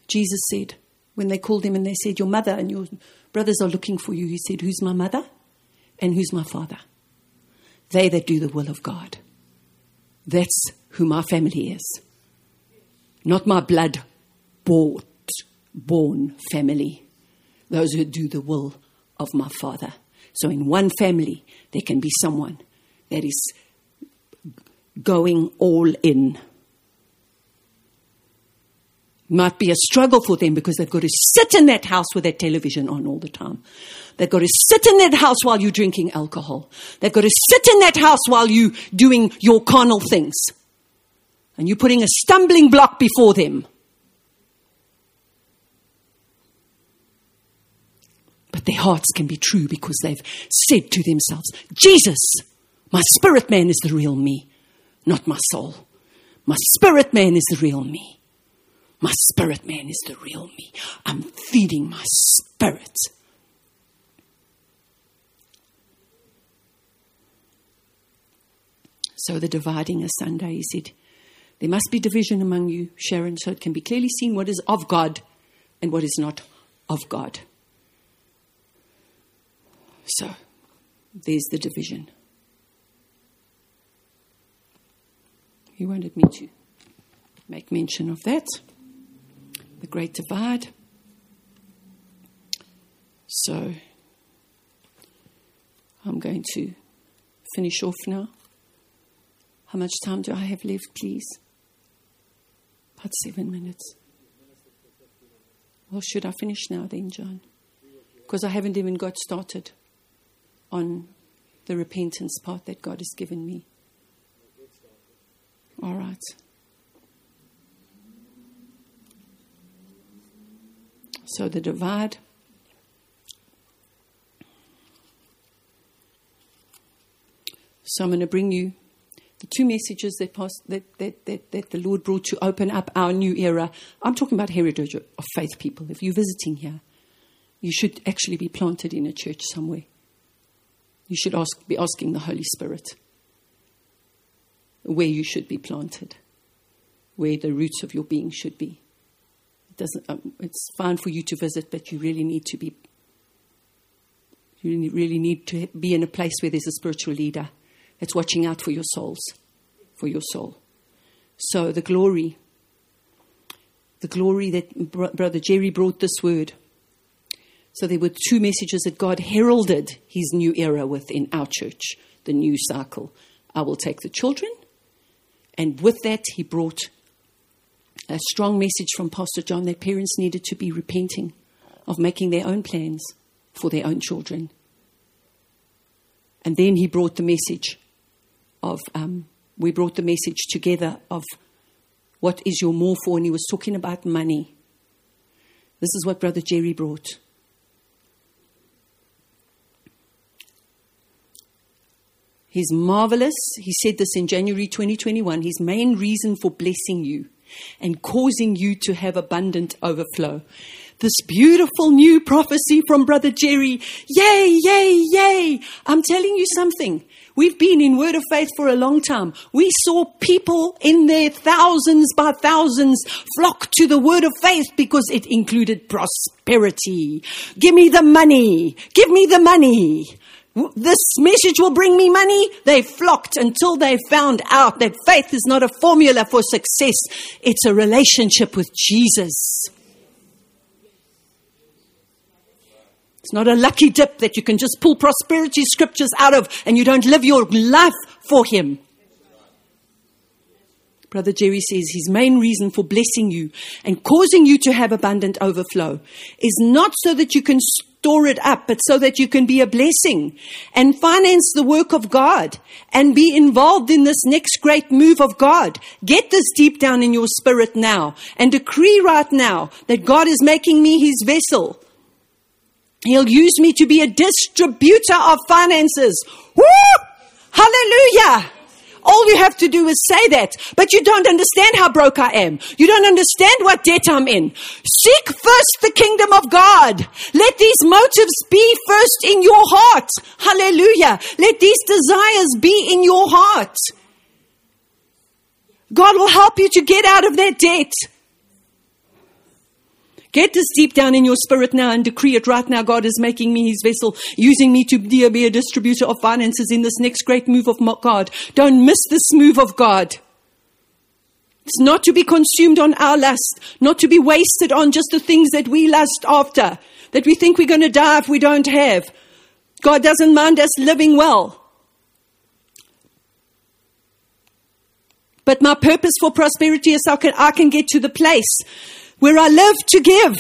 Jesus said, when they called him and they said, Your mother and your brothers are looking for you, he said, Who's my mother and who's my father? They that do the will of God. That's who my family is. Not my blood bought, born family. Those who do the will of my Father. So in one family, there can be someone that is going all in. Might be a struggle for them because they've got to sit in that house with that television on all the time. They've got to sit in that house while you're drinking alcohol. They've got to sit in that house while you're doing your carnal things. And you're putting a stumbling block before them. But their hearts can be true because they've said to themselves, Jesus, my spirit man is the real me, not my soul. My spirit man is the real me. My spirit man is the real me. I'm feeding my spirit. So the dividing asunder, he said, there must be division among you, Sharon, so it can be clearly seen what is of God and what is not of God. So there's the division. He wanted me to make mention of that the great divide. So I'm going to finish off now. How much time do I have left, please? About seven minutes. Well, should I finish now then, John? Because I haven't even got started on the repentance part that God has given me. All right. So the divide. So I'm going to bring you the two messages that, that, that, that, that the Lord brought to open up our new era. I'm talking about heritage of faith people. If you're visiting here, you should actually be planted in a church somewhere. You should ask, be asking the Holy Spirit where you should be planted, where the roots of your being should be. Doesn't, um, it's fine for you to visit, but you really need to be. You really need to be in a place where there's a spiritual leader that's watching out for your souls, for your soul. So the glory, the glory that Brother Jerry brought this word so there were two messages that God heralded his new era with in our church, the new cycle. I will take the children. And with that, he brought a strong message from Pastor John that parents needed to be repenting of making their own plans for their own children. And then he brought the message of, um, we brought the message together of what is your more for, and he was talking about money. This is what Brother Jerry brought. He's marvelous. He said this in January 2021. His main reason for blessing you and causing you to have abundant overflow. this beautiful new prophecy from Brother Jerry. Yay, yay, yay. I'm telling you something. We've been in Word of Faith for a long time. We saw people in their thousands by thousands flock to the Word of Faith because it included prosperity. Give me the money. Give me the money. This message will bring me money. They flocked until they found out that faith is not a formula for success. It's a relationship with Jesus. It's not a lucky dip that you can just pull prosperity scriptures out of and you don't live your life for Him. Brother Jerry says his main reason for blessing you and causing you to have abundant overflow is not so that you can store it up, but so that you can be a blessing and finance the work of God and be involved in this next great move of God. Get this deep down in your spirit now and decree right now that God is making me his vessel He'll use me to be a distributor of finances. Woo! Hallelujah! All you have to do is say that. But you don't understand how broke I am. You don't understand what debt I'm in. Seek first the kingdom of God. Let these motives be first in your heart. Hallelujah. Let these desires be in your heart. God will help you to get out of that debt. Get this deep down in your spirit now and decree it right now. God is making me his vessel, using me to be a distributor of finances in this next great move of God. Don't miss this move of God. It's not to be consumed on our lust, not to be wasted on just the things that we lust after, that we think we're going to die if we don't have. God doesn't mind us living well. But my purpose for prosperity is I can, I can get to the place where I live to give.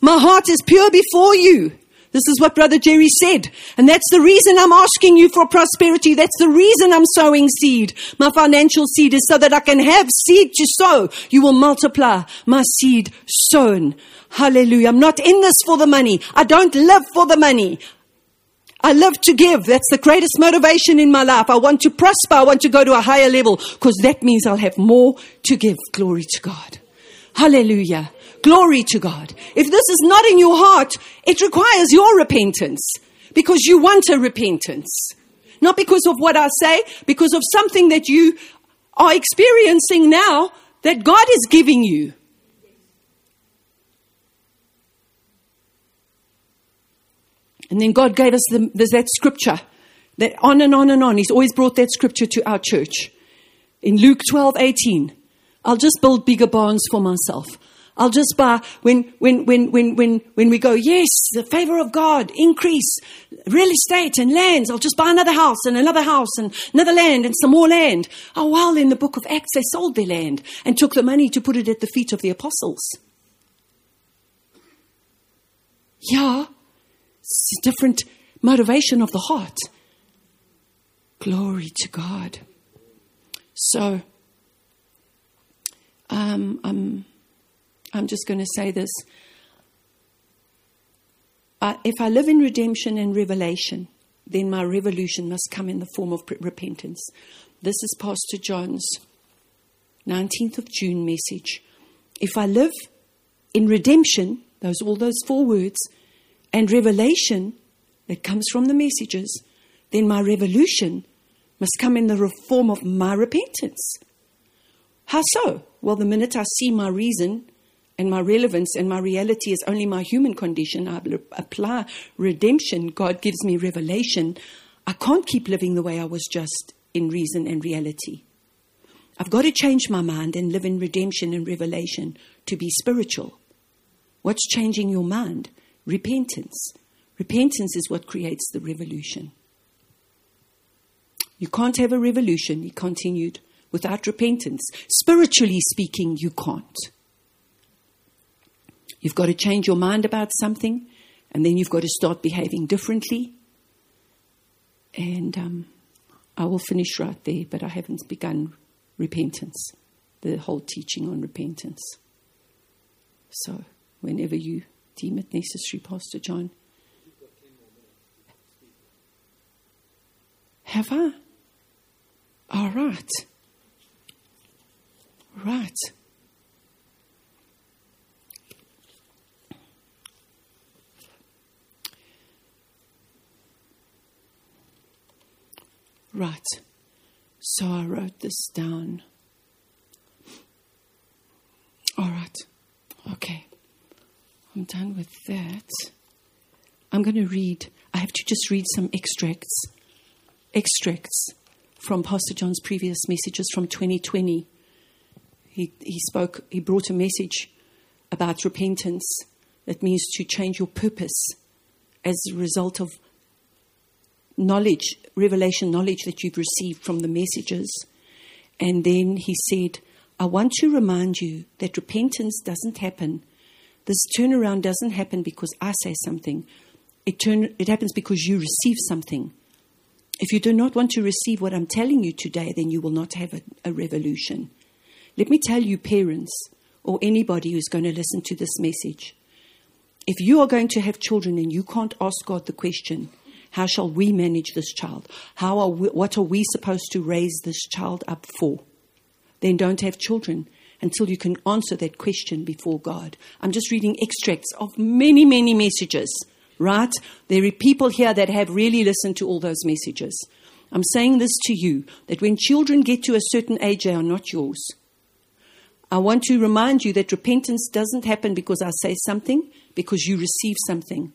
My heart is pure before you. This is what Brother Jerry said. And that's the reason I'm asking you for prosperity. That's the reason I'm sowing seed. My financial seed is so that I can have seed to sow. You will multiply my seed sown. Hallelujah. I'm not in this for the money. I don't live for the money. I love to give. That's the greatest motivation in my life. I want to prosper. I want to go to a higher level because that means I'll have more to give. Glory to God. Hallelujah. Glory to God. If this is not in your heart, it requires your repentance because you want a repentance. Not because of what I say, because of something that you are experiencing now that God is giving you. And then God gave us the, that scripture that on and on and on. He's always brought that scripture to our church. In Luke 12, 18. I'll just build bigger barns for myself. I'll just buy when when when when when when we go, yes, the favor of God, increase, real estate and lands. I'll just buy another house and another house and another land and some more land. Oh well, in the book of Acts they sold their land and took the money to put it at the feet of the apostles. Yeah, it's a different motivation of the heart. Glory to God. So um, I'm, I'm just going to say this. Uh, if I live in redemption and revelation, then my revolution must come in the form of repentance. This is Pastor John's 19th of June message. If I live in redemption, those all those four words, and revelation that comes from the messages, then my revolution must come in the form of my repentance. How so? Well, the minute I see my reason and my relevance and my reality is only my human condition, I apply redemption, God gives me revelation. I can't keep living the way I was just in reason and reality. I've got to change my mind and live in redemption and revelation to be spiritual. What's changing your mind? Repentance. Repentance is what creates the revolution. You can't have a revolution, he continued, without repentance. Spiritually speaking, you can't. You've got to change your mind about something, and then you've got to start behaving differently. And um, I will finish right there, but I haven't begun repentance, the whole teaching on repentance. So, whenever you deem it necessary, Pastor John. Have I? All right. Right. Right. So I wrote this down. All right. Okay. I'm done with that. I'm going to read. I have to just read some extracts. Extracts from Pastor John's previous messages from 2020. He, he spoke, he brought a message about repentance that means to change your purpose as a result of knowledge, revelation knowledge that you've received from the messages. And then he said, I want to remind you that repentance doesn't happen. This turnaround doesn't happen because I say something. It, turn, it happens because you receive something. If you do not want to receive what I'm telling you today, then you will not have a, a revolution. Let me tell you, parents, or anybody who's going to listen to this message, if you are going to have children and you can't ask God the question, how shall we manage this child? How are we, what are we supposed to raise this child up for? Then don't have children until you can answer that question before God. I'm just reading extracts of many, many messages, right? There are people here that have really listened to all those messages. I'm saying this to you that when children get to a certain age, they are not yours. I want to remind you that repentance doesn't happen because I say something, because you receive something.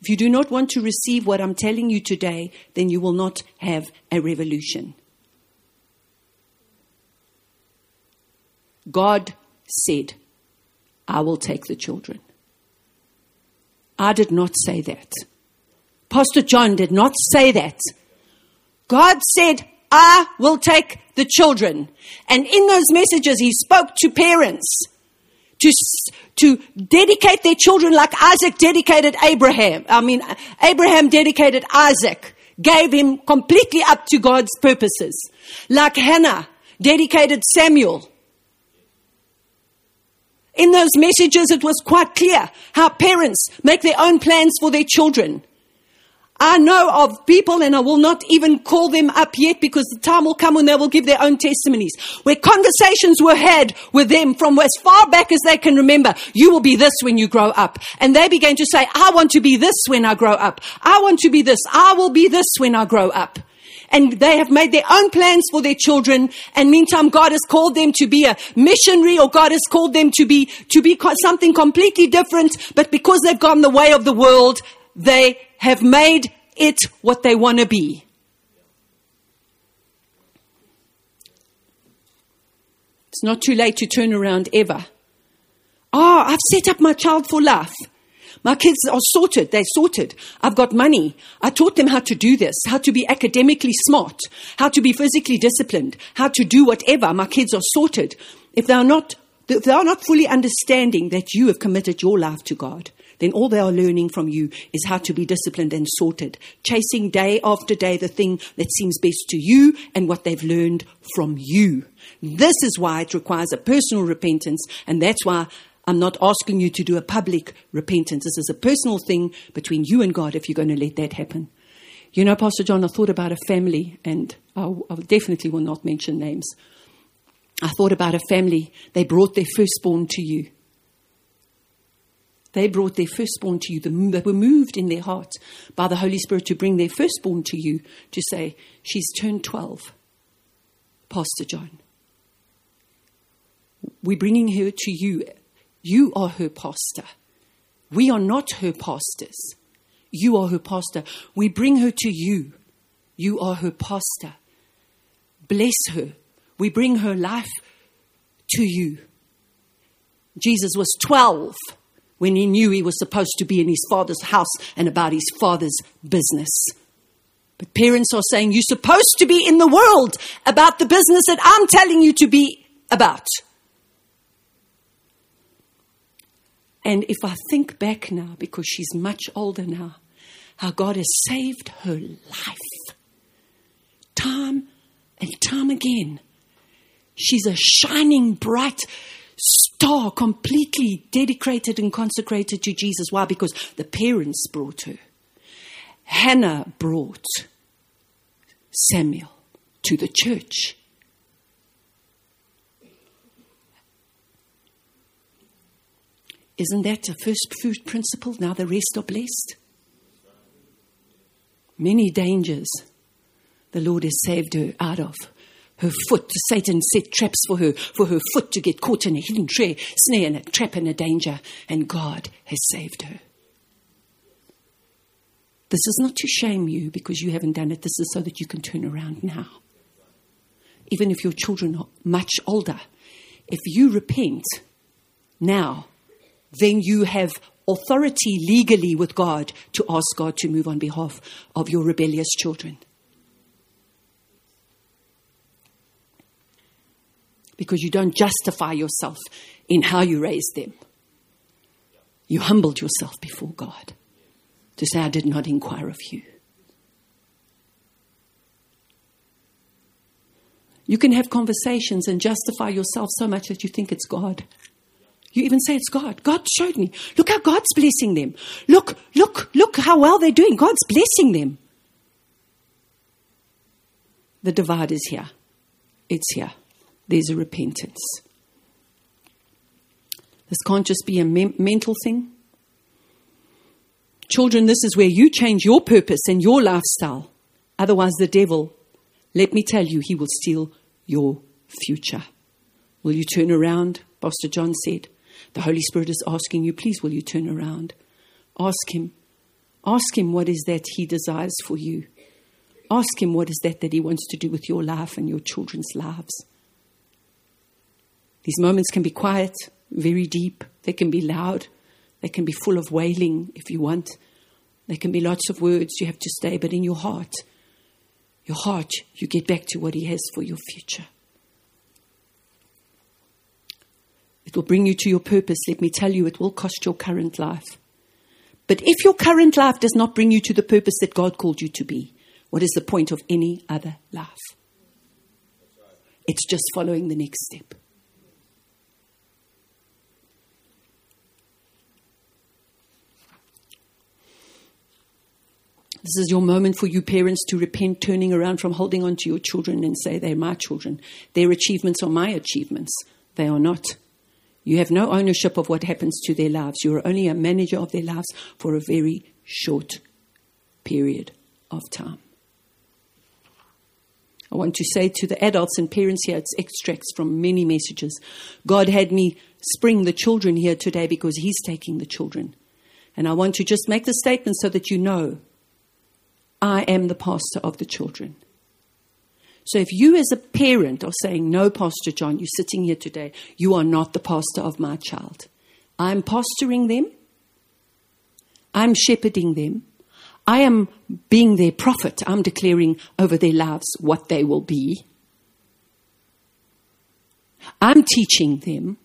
If you do not want to receive what I'm telling you today, then you will not have a revolution. God said, I will take the children. I did not say that. Pastor John did not say that. God said, I will take the children. And in those messages, he spoke to parents to, to dedicate their children like Isaac dedicated Abraham. I mean, Abraham dedicated Isaac, gave him completely up to God's purposes. Like Hannah dedicated Samuel. In those messages, it was quite clear how parents make their own plans for their children. I know of people, and I will not even call them up yet because the time will come when they will give their own testimonies, where conversations were had with them from as far back as they can remember. You will be this when you grow up. And they began to say, I want to be this when I grow up. I want to be this. I will be this when I grow up. And they have made their own plans for their children. And meantime, God has called them to be a missionary or God has called them to be, to be something completely different. But because they've gone the way of the world, they have made it what they want to be. It's not too late to turn around ever. Ah, oh, I've set up my child for life. My kids are sorted. They're sorted. I've got money. I taught them how to do this, how to be academically smart, how to be physically disciplined, how to do whatever. My kids are sorted. If they are not, if they are not fully understanding that you have committed your life to God, then all they are learning from you is how to be disciplined and sorted, chasing day after day the thing that seems best to you and what they've learned from you. This is why it requires a personal repentance, and that's why I'm not asking you to do a public repentance. This is a personal thing between you and God if you're going to let that happen. You know, Pastor John, I thought about a family, and I, definitely will not mention names. I thought about a family. They brought their firstborn to you. They brought their firstborn to you. They were moved in their hearts by the Holy Spirit to bring their firstborn to you to say, She's turned 12, Pastor John. We're bringing her to you. You are her pastor. We are not her pastors. You are her pastor. We bring her to you. You are her pastor. Bless her. We bring her life to you. Jesus was 12 when he knew he was supposed to be in his father's house and about his father's business. But parents are saying, You're supposed to be in the world about the business that I'm telling you to be about. And if I think back now, because she's much older now, how God has saved her life time and time again. She's a shining, bright star, completely dedicated and consecrated to Jesus. Why? Because the parents brought her. Hannah brought Samuel to the church. Isn't that a first fruit principle? Now the rest are blessed. Many dangers, the Lord has saved her out of. Her foot, Satan set traps for her, for her foot to get caught in a hidden tree, snare and a trap and a danger, and God has saved her. This is not to shame you because you haven't done it. This is so that you can turn around now. Even if your children are much older, if you repent now, then you have authority legally with God to ask God to move on behalf of your rebellious children. Because you don't justify yourself in how you raised them. You humbled yourself before God to say, I did not inquire of you. You can have conversations and justify yourself so much that you think it's God. You even say it's God. God showed me. Look how God's blessing them. Look, look, look how well they're doing. God's blessing them. The divide is here. It's here. There's a repentance. This can't just be a me- mental thing. Children, this is where you change your purpose and your lifestyle. Otherwise, the devil, let me tell you, he will steal your future. Will you turn around? Pastor John said. The Holy Spirit is asking you, please, will you turn around? Ask Him. Ask Him what is that He desires for you. Ask Him what is that that He wants to do with your life and your children's lives. These moments can be quiet, very deep. They can be loud. They can be full of wailing if you want. There can be lots of words you have to stay, but in your heart, your heart, you get back to what He has for your future. It will bring you to your purpose. Let me tell you, it will cost your current life. But if your current life does not bring you to the purpose that God called you to be, what is the point of any other life? It's just following the next step. This is your moment for you parents to repent, turning around from holding on to your children and say, They're my children. Their achievements are my achievements. They are not. You have no ownership of what happens to their lives. You are only a manager of their lives for a very short period of time. I want to say to the adults and parents here, it's extracts from many messages. God had me spring the children here today because He's taking the children. And I want to just make the statement so that you know I am the pastor of the children. So if you, as a parent, are saying, No, Pastor John, you're sitting here today, you are not the pastor of my child. I'm pastoring them, I'm shepherding them, I am being their prophet, I'm declaring over their lives what they will be. I'm teaching them.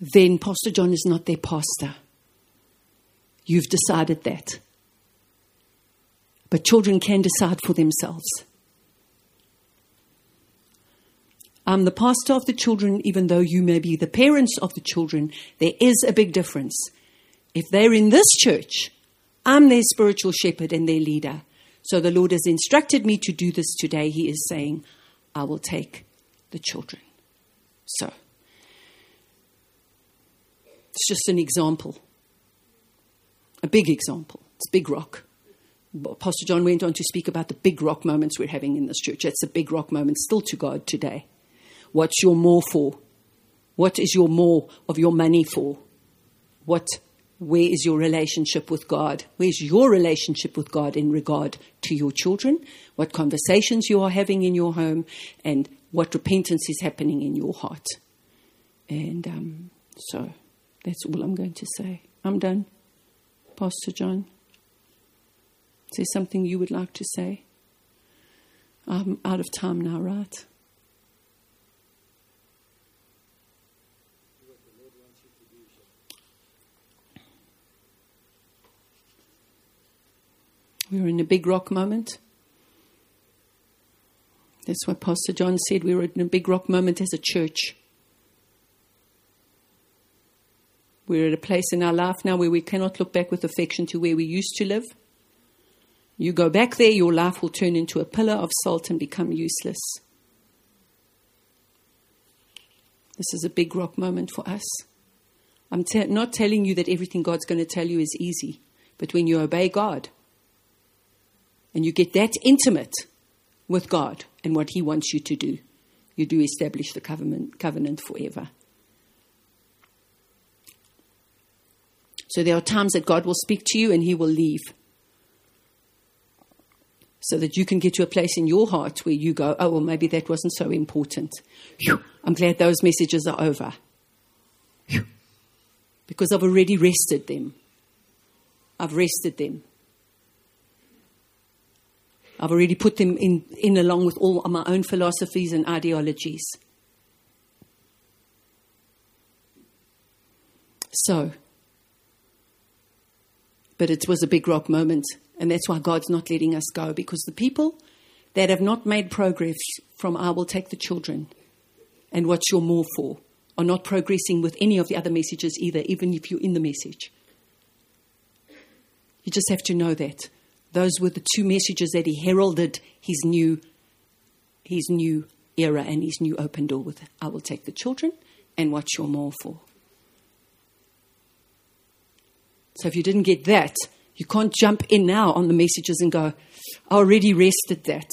Then Pastor John is not their pastor. You've decided that. But children can decide for themselves. I'm the pastor of the children, even though you may be the parents of the children. There is a big difference. If they're in this church, I'm their spiritual shepherd and their leader. So the Lord has instructed me to do this today. He is saying, I will take the children. So, it's just an example a big example. It's Big Rock. Pastor John went on to speak about the big rock moments we're having in this church. That's a big rock moment still to God today. What's your more for? What is your more of your money for? What where is your relationship with God? Where's your relationship with God in regard to your children? What conversations you are having in your home and what repentance is happening in your heart? And um, so that's all I'm going to say. I'm done. Pastor John? Is there something you would like to say? I'm out of time now, right? We were in a big rock moment. That's what Pastor John said. We were in a big rock moment as a church. We're at a place in our life now where we cannot look back with affection to where we used to live. You go back there, your life will turn into a pillar of salt and become useless. This is a big rock moment for us. I'm te- not telling you that everything God's going to tell you is easy, but when you obey God and you get that intimate with God and what He wants you to do, you do establish the covenant, covenant forever. So there are times that God will speak to you and He will leave. So that you can get to a place in your heart where you go, oh, well, maybe that wasn't so important. I'm glad those messages are over. Because I've already wrested them. I've wrested them. I've already put them in, in along with all my own philosophies and ideologies. So, but it was a big rock moment, and that's why God's not letting us go because the people that have not made progress from I will take the children and what's your more for are not progressing with any of the other messages either, even if you're in the message. You just have to know that. Those were the two messages that he heralded his new, his new era and his new open door with. I will take the children and what you're more for. So if you didn't get that, you can't jump in now on the messages and go, I already wrested that.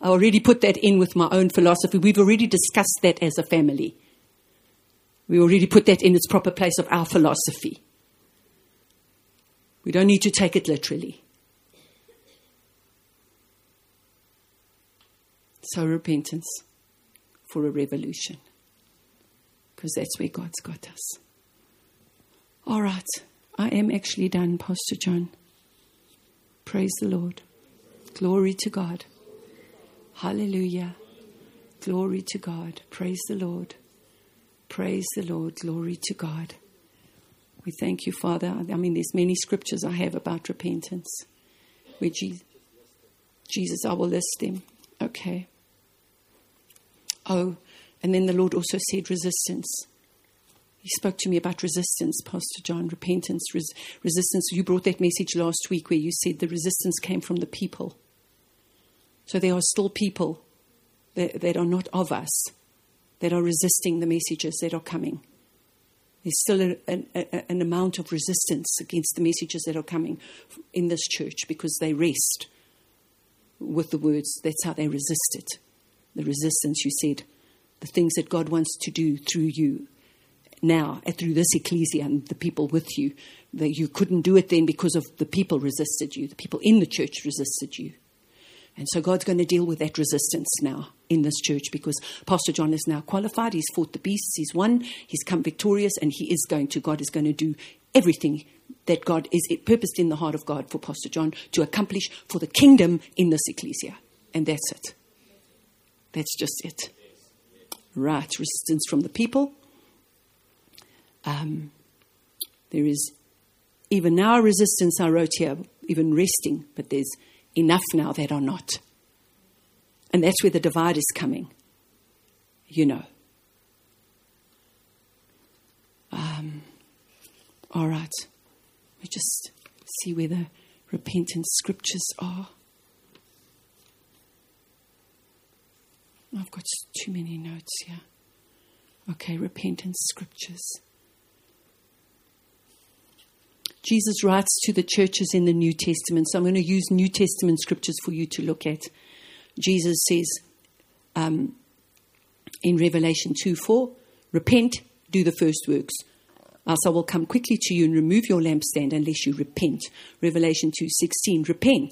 I already put that in with my own philosophy. We've already discussed that as a family. We already put that in its proper place of our philosophy. We don't need to take it literally. So, repentance for a revolution. Because that's where God's got us. All right. I am actually done, Pastor John. Praise the Lord. Glory to God. Hallelujah. Glory to God. Praise the Lord. Praise the Lord. Glory to God. We thank you, Father. I mean, there's many scriptures I have about repentance. Where Jesus, Jesus, I will list them. Okay. Oh, and then the Lord also said resistance. He spoke to me about resistance, Pastor John, repentance, res- resistance. You brought that message last week where you said the resistance came from the people. So there are still people that, that are not of us that are resisting the messages that are coming. There's still a, a, an amount of resistance against the messages that are coming in this church because they wrest with the words. That's how they resist it. The resistance, you said, the things that God wants to do through you now, eh, through this ecclesia and the people with you, that you couldn't do it then because of the people resisted you, the people in the church resisted you. And so God's going to deal with that resistance now in this church because Pastor John is now qualified. He's fought the beasts, he's won, he's come victorious, and he is going to, God is going to do everything that God is eh, purposed in the heart of God for Pastor John to accomplish for the kingdom in this ecclesia. And that's it. That's just it. Right, resistance from the people. Um, there is even now resistance, I wrote here, even wresting, but there's enough now that are not. And that's where the divide is coming, you know. Um, all right. We just see where the repentance scriptures are. I've got too many notes here. Okay, repentance scriptures. Jesus writes to the churches in the New Testament. So I'm going to use New Testament scriptures for you to look at. Jesus says um, in Revelation 2 4, repent, do the first works. Else I will come quickly to you and remove your lampstand unless you repent. Revelation 2 16, repent.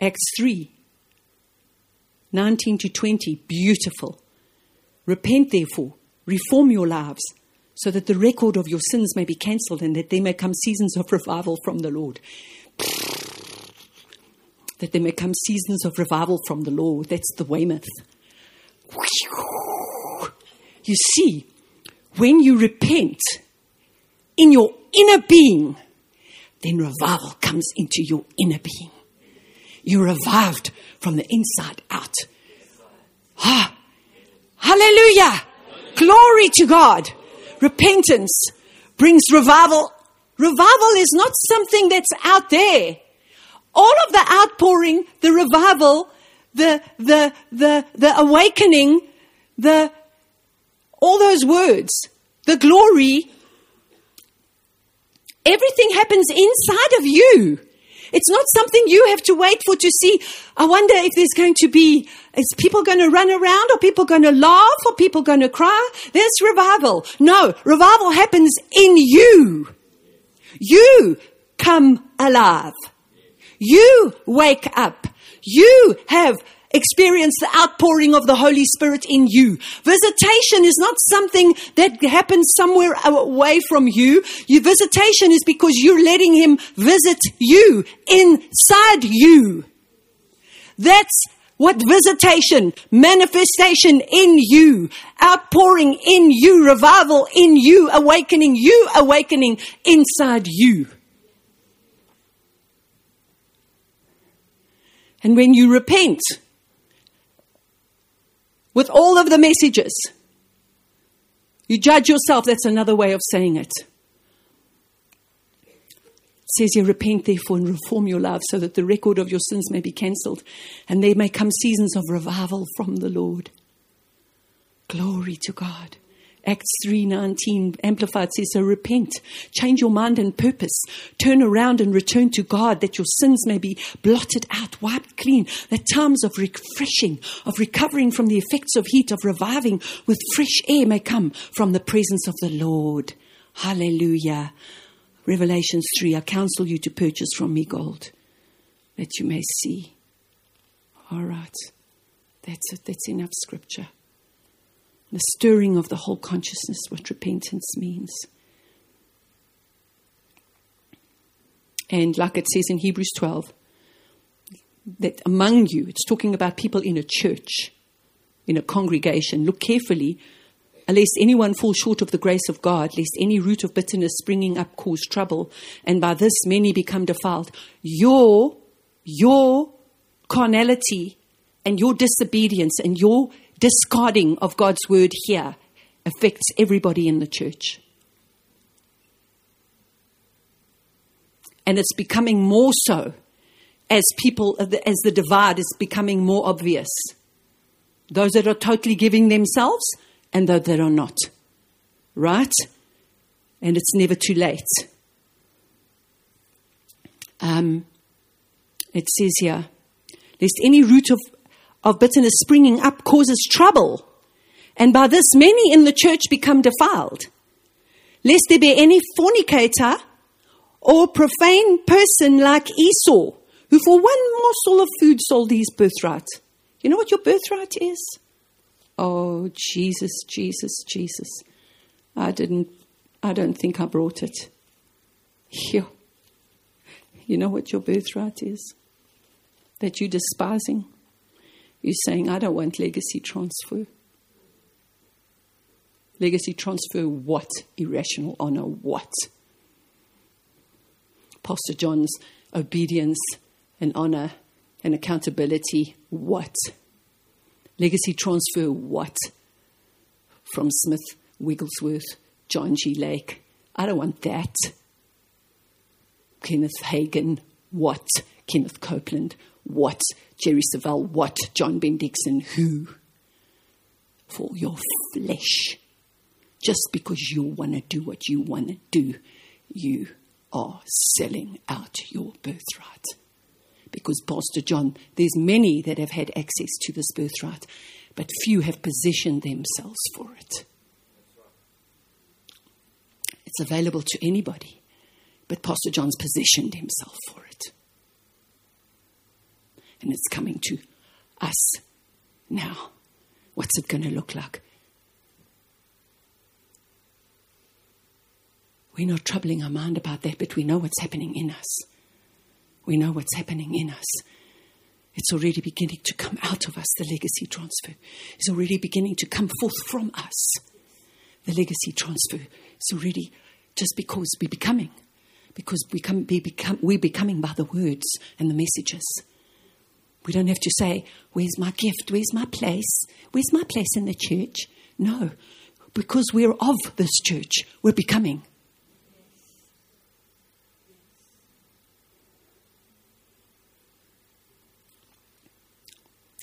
Acts 3 19 to 20, beautiful. Repent therefore, reform your lives so that the record of your sins may be cancelled and that there may come seasons of revival from the Lord. That there may come seasons of revival from the Lord. That's the Weymouth. You see, when you repent in your inner being, then revival comes into your inner being. You're revived from the inside out. Ah, hallelujah! Glory to God repentance brings revival. Revival is not something that's out there. All of the outpouring, the revival, the, the, the, the awakening, the, all those words, the glory Everything happens inside of you. It's not something you have to wait for to see. I wonder if there's going to be, is people going to run around or people going to laugh or people going to cry? There's revival. No, revival happens in you. You come alive. You wake up. You have experience the outpouring of the Holy Spirit in you. Visitation is not something that happens somewhere away from you. Your visitation is because you're letting Him visit you inside you. That's what visitation, manifestation in you, outpouring in you, revival in you, awakening you, awakening inside you. And when you repent, with all of the messages. You judge yourself, that's another way of saying it. It says you repent therefore and reform your life so that the record of your sins may be cancelled and there may come seasons of revival from the Lord. Glory to God. Acts 3:19 amplified says so repent change your mind and purpose. Turn around and return to God that your sins may be blotted out wiped clean. That times of refreshing of recovering from the effects of heat of reviving with fresh air may come from the presence of the Lord. Hallelujah. Revelations 3 I counsel you to purchase from me gold that you may see. All right. That's it. That's enough scripture the stirring of the whole consciousness, what repentance means. And like it says in Hebrews 12, that among you, it's talking about people in a church, in a congregation, look carefully, lest anyone fall short of the grace of God, lest any root of bitterness springing up cause trouble, and by this many become defiled. Your, your carnality and your disobedience and your discarding of God's word here affects everybody in the church. And it's becoming more so as people, as the divide is becoming more obvious. Those that are totally giving themselves and those that are not. Right? And it's never too late. Um, it says here, lest any root of of bitterness springing up causes trouble, and by this many in the church become defiled. Lest there be any fornicator or profane person like Esau, who for one morsel of food sold his birthright. You know what your birthright is? Oh, Jesus, Jesus, Jesus. I didn't, I don't think I brought it. Here. You know what your birthright is? That you're despising? You're saying, I don't want legacy transfer. Legacy transfer what? Irrational honor what? Pastor John's obedience and honor and accountability what? Legacy transfer what? From Smith, Wigglesworth, John G. Lake. I don't want that. Kenneth Hagin, what? Kenneth Copeland, what? Jerry Savelle, what? John Ben Dixon, who? For your flesh. Just because you want to do what you want to do, you are selling out your birthright. Because, Pastor John, there's many that have had access to this birthright, but few have positioned themselves for it. It's available to anybody, but Pastor John's positioned himself for it and it's coming to us now. What's it going to look like? We're not troubling our mind about that, but we know what's happening in us. We know what's happening in us. It's already beginning to come out of us, the legacy transfer. is already beginning to come forth from us. The legacy transfer is already just because we're becoming, because we come, we become, we're becoming by the words and the messages. We don't have to say, Where's my gift? Where's my place? Where's my place in the church? No, because we're of this church, we're becoming.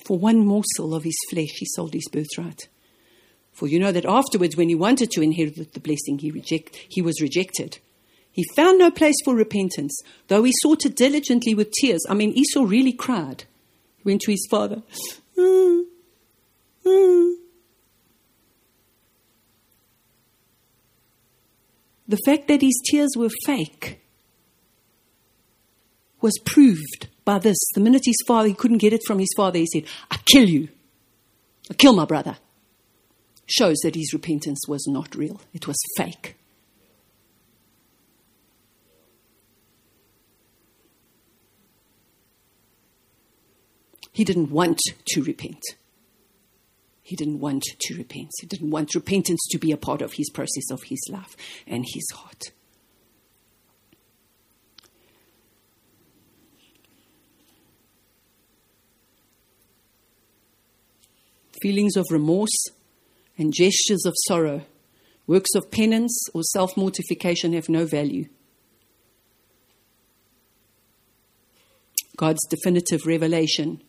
For one morsel of his flesh, he sold his birthright. For you know that afterwards, when he wanted to inherit the blessing, he, reject, he was rejected. He found no place for repentance, though he sought it diligently with tears. I mean, Esau really cried. He went to his father. The fact that his tears were fake was proved by this. The minute his father, he couldn't get it from his father, he said, I kill you. I kill my brother. Shows that his repentance was not real, it was fake. He didn't want to repent. He didn't want to repent. He didn't want repentance to be a part of his process of his life and his heart. Feelings of remorse and gestures of sorrow, works of penance or self mortification have no value. God's definitive revelation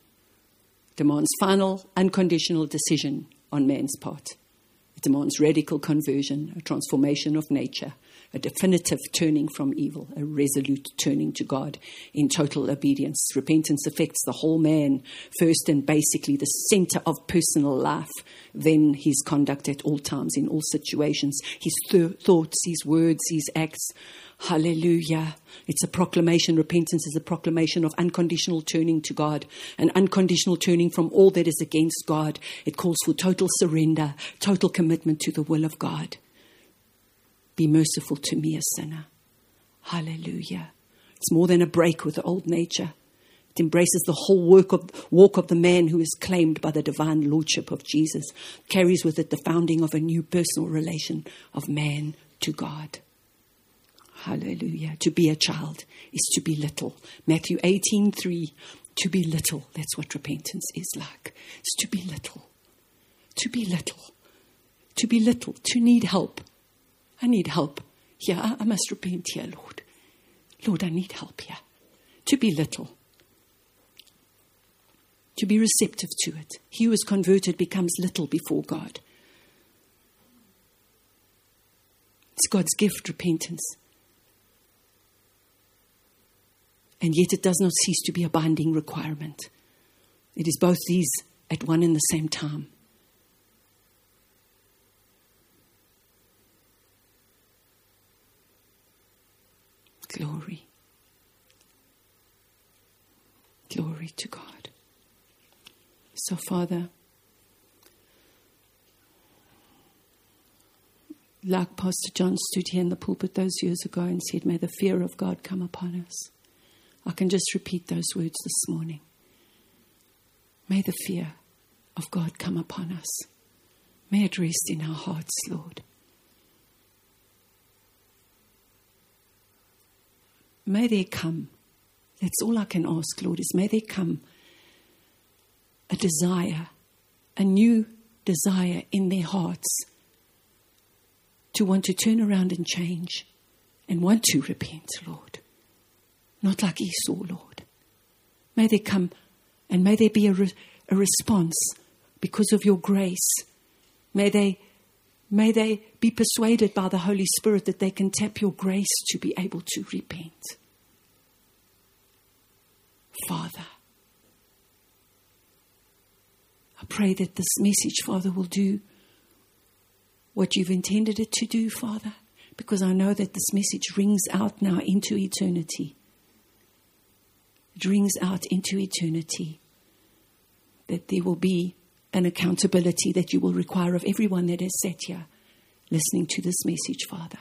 demands final, unconditional decision on man's part. It demands radical conversion, a transformation of nature, a definitive turning from evil, a resolute turning to God in total obedience. Repentance affects the whole man, first and basically the center of personal life, then his conduct at all times, in all situations, his th- thoughts, his words, his acts. Hallelujah. It's a proclamation. Repentance is a proclamation of unconditional turning to God, an unconditional turning from all that is against God. It calls for total surrender, total commitment to the will of God. Be merciful to me, a sinner. Hallelujah. It's more than a break with the old nature. It embraces the whole work of, walk of the man who is claimed by the divine lordship of Jesus, carries with it the founding of a new personal relation of man to God. Hallelujah. To be a child is to be little. Matthew 18 3. To be little. That's what repentance is like. It's to be little. To be little. To be little. To need help. I need help. Yeah, I must repent here, Lord. Lord, I need help here. To be little. To be receptive to it. He who is converted becomes little before God. It's God's gift, repentance. And yet it does not cease to be a binding requirement. It is both these at one and the same time. Glory. Glory to God. So, Father, like Pastor John stood here in the pulpit those years ago and said, May the fear of God come upon us. I can just repeat those words this morning. May the fear of God come upon us. May it rest in our hearts, Lord. May there come, that's all I can ask, Lord, is may there come a desire, a new desire in their hearts to want to turn around and change and want to repent, Lord not like Esau, Lord. May there come and may there be a, re- a response because of your grace. May they, may they be persuaded by the Holy Spirit that they can tap your grace to be able to repent. Father, I pray that this message, Father, will do what you've intended it to do, Father, because I know that this message rings out now into eternity rings out into eternity. That there will be an accountability that you will require of everyone that is sat here listening to this message, Father.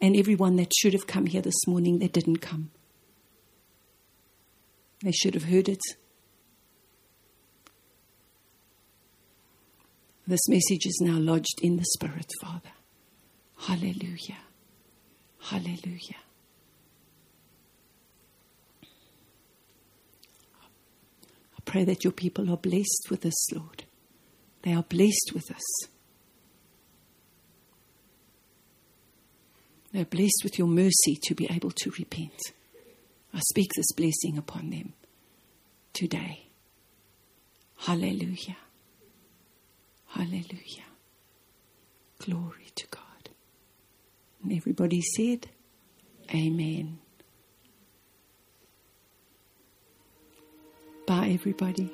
And everyone that should have come here this morning that didn't come. They should have heard it. This message is now lodged in the Spirit, Father. Hallelujah. Hallelujah. Pray that your people are blessed with this, Lord. They are blessed with this. They're blessed with your mercy to be able to repent. I speak this blessing upon them today. Hallelujah. Hallelujah. Glory to God. And everybody said, Amen. Bye, everybody.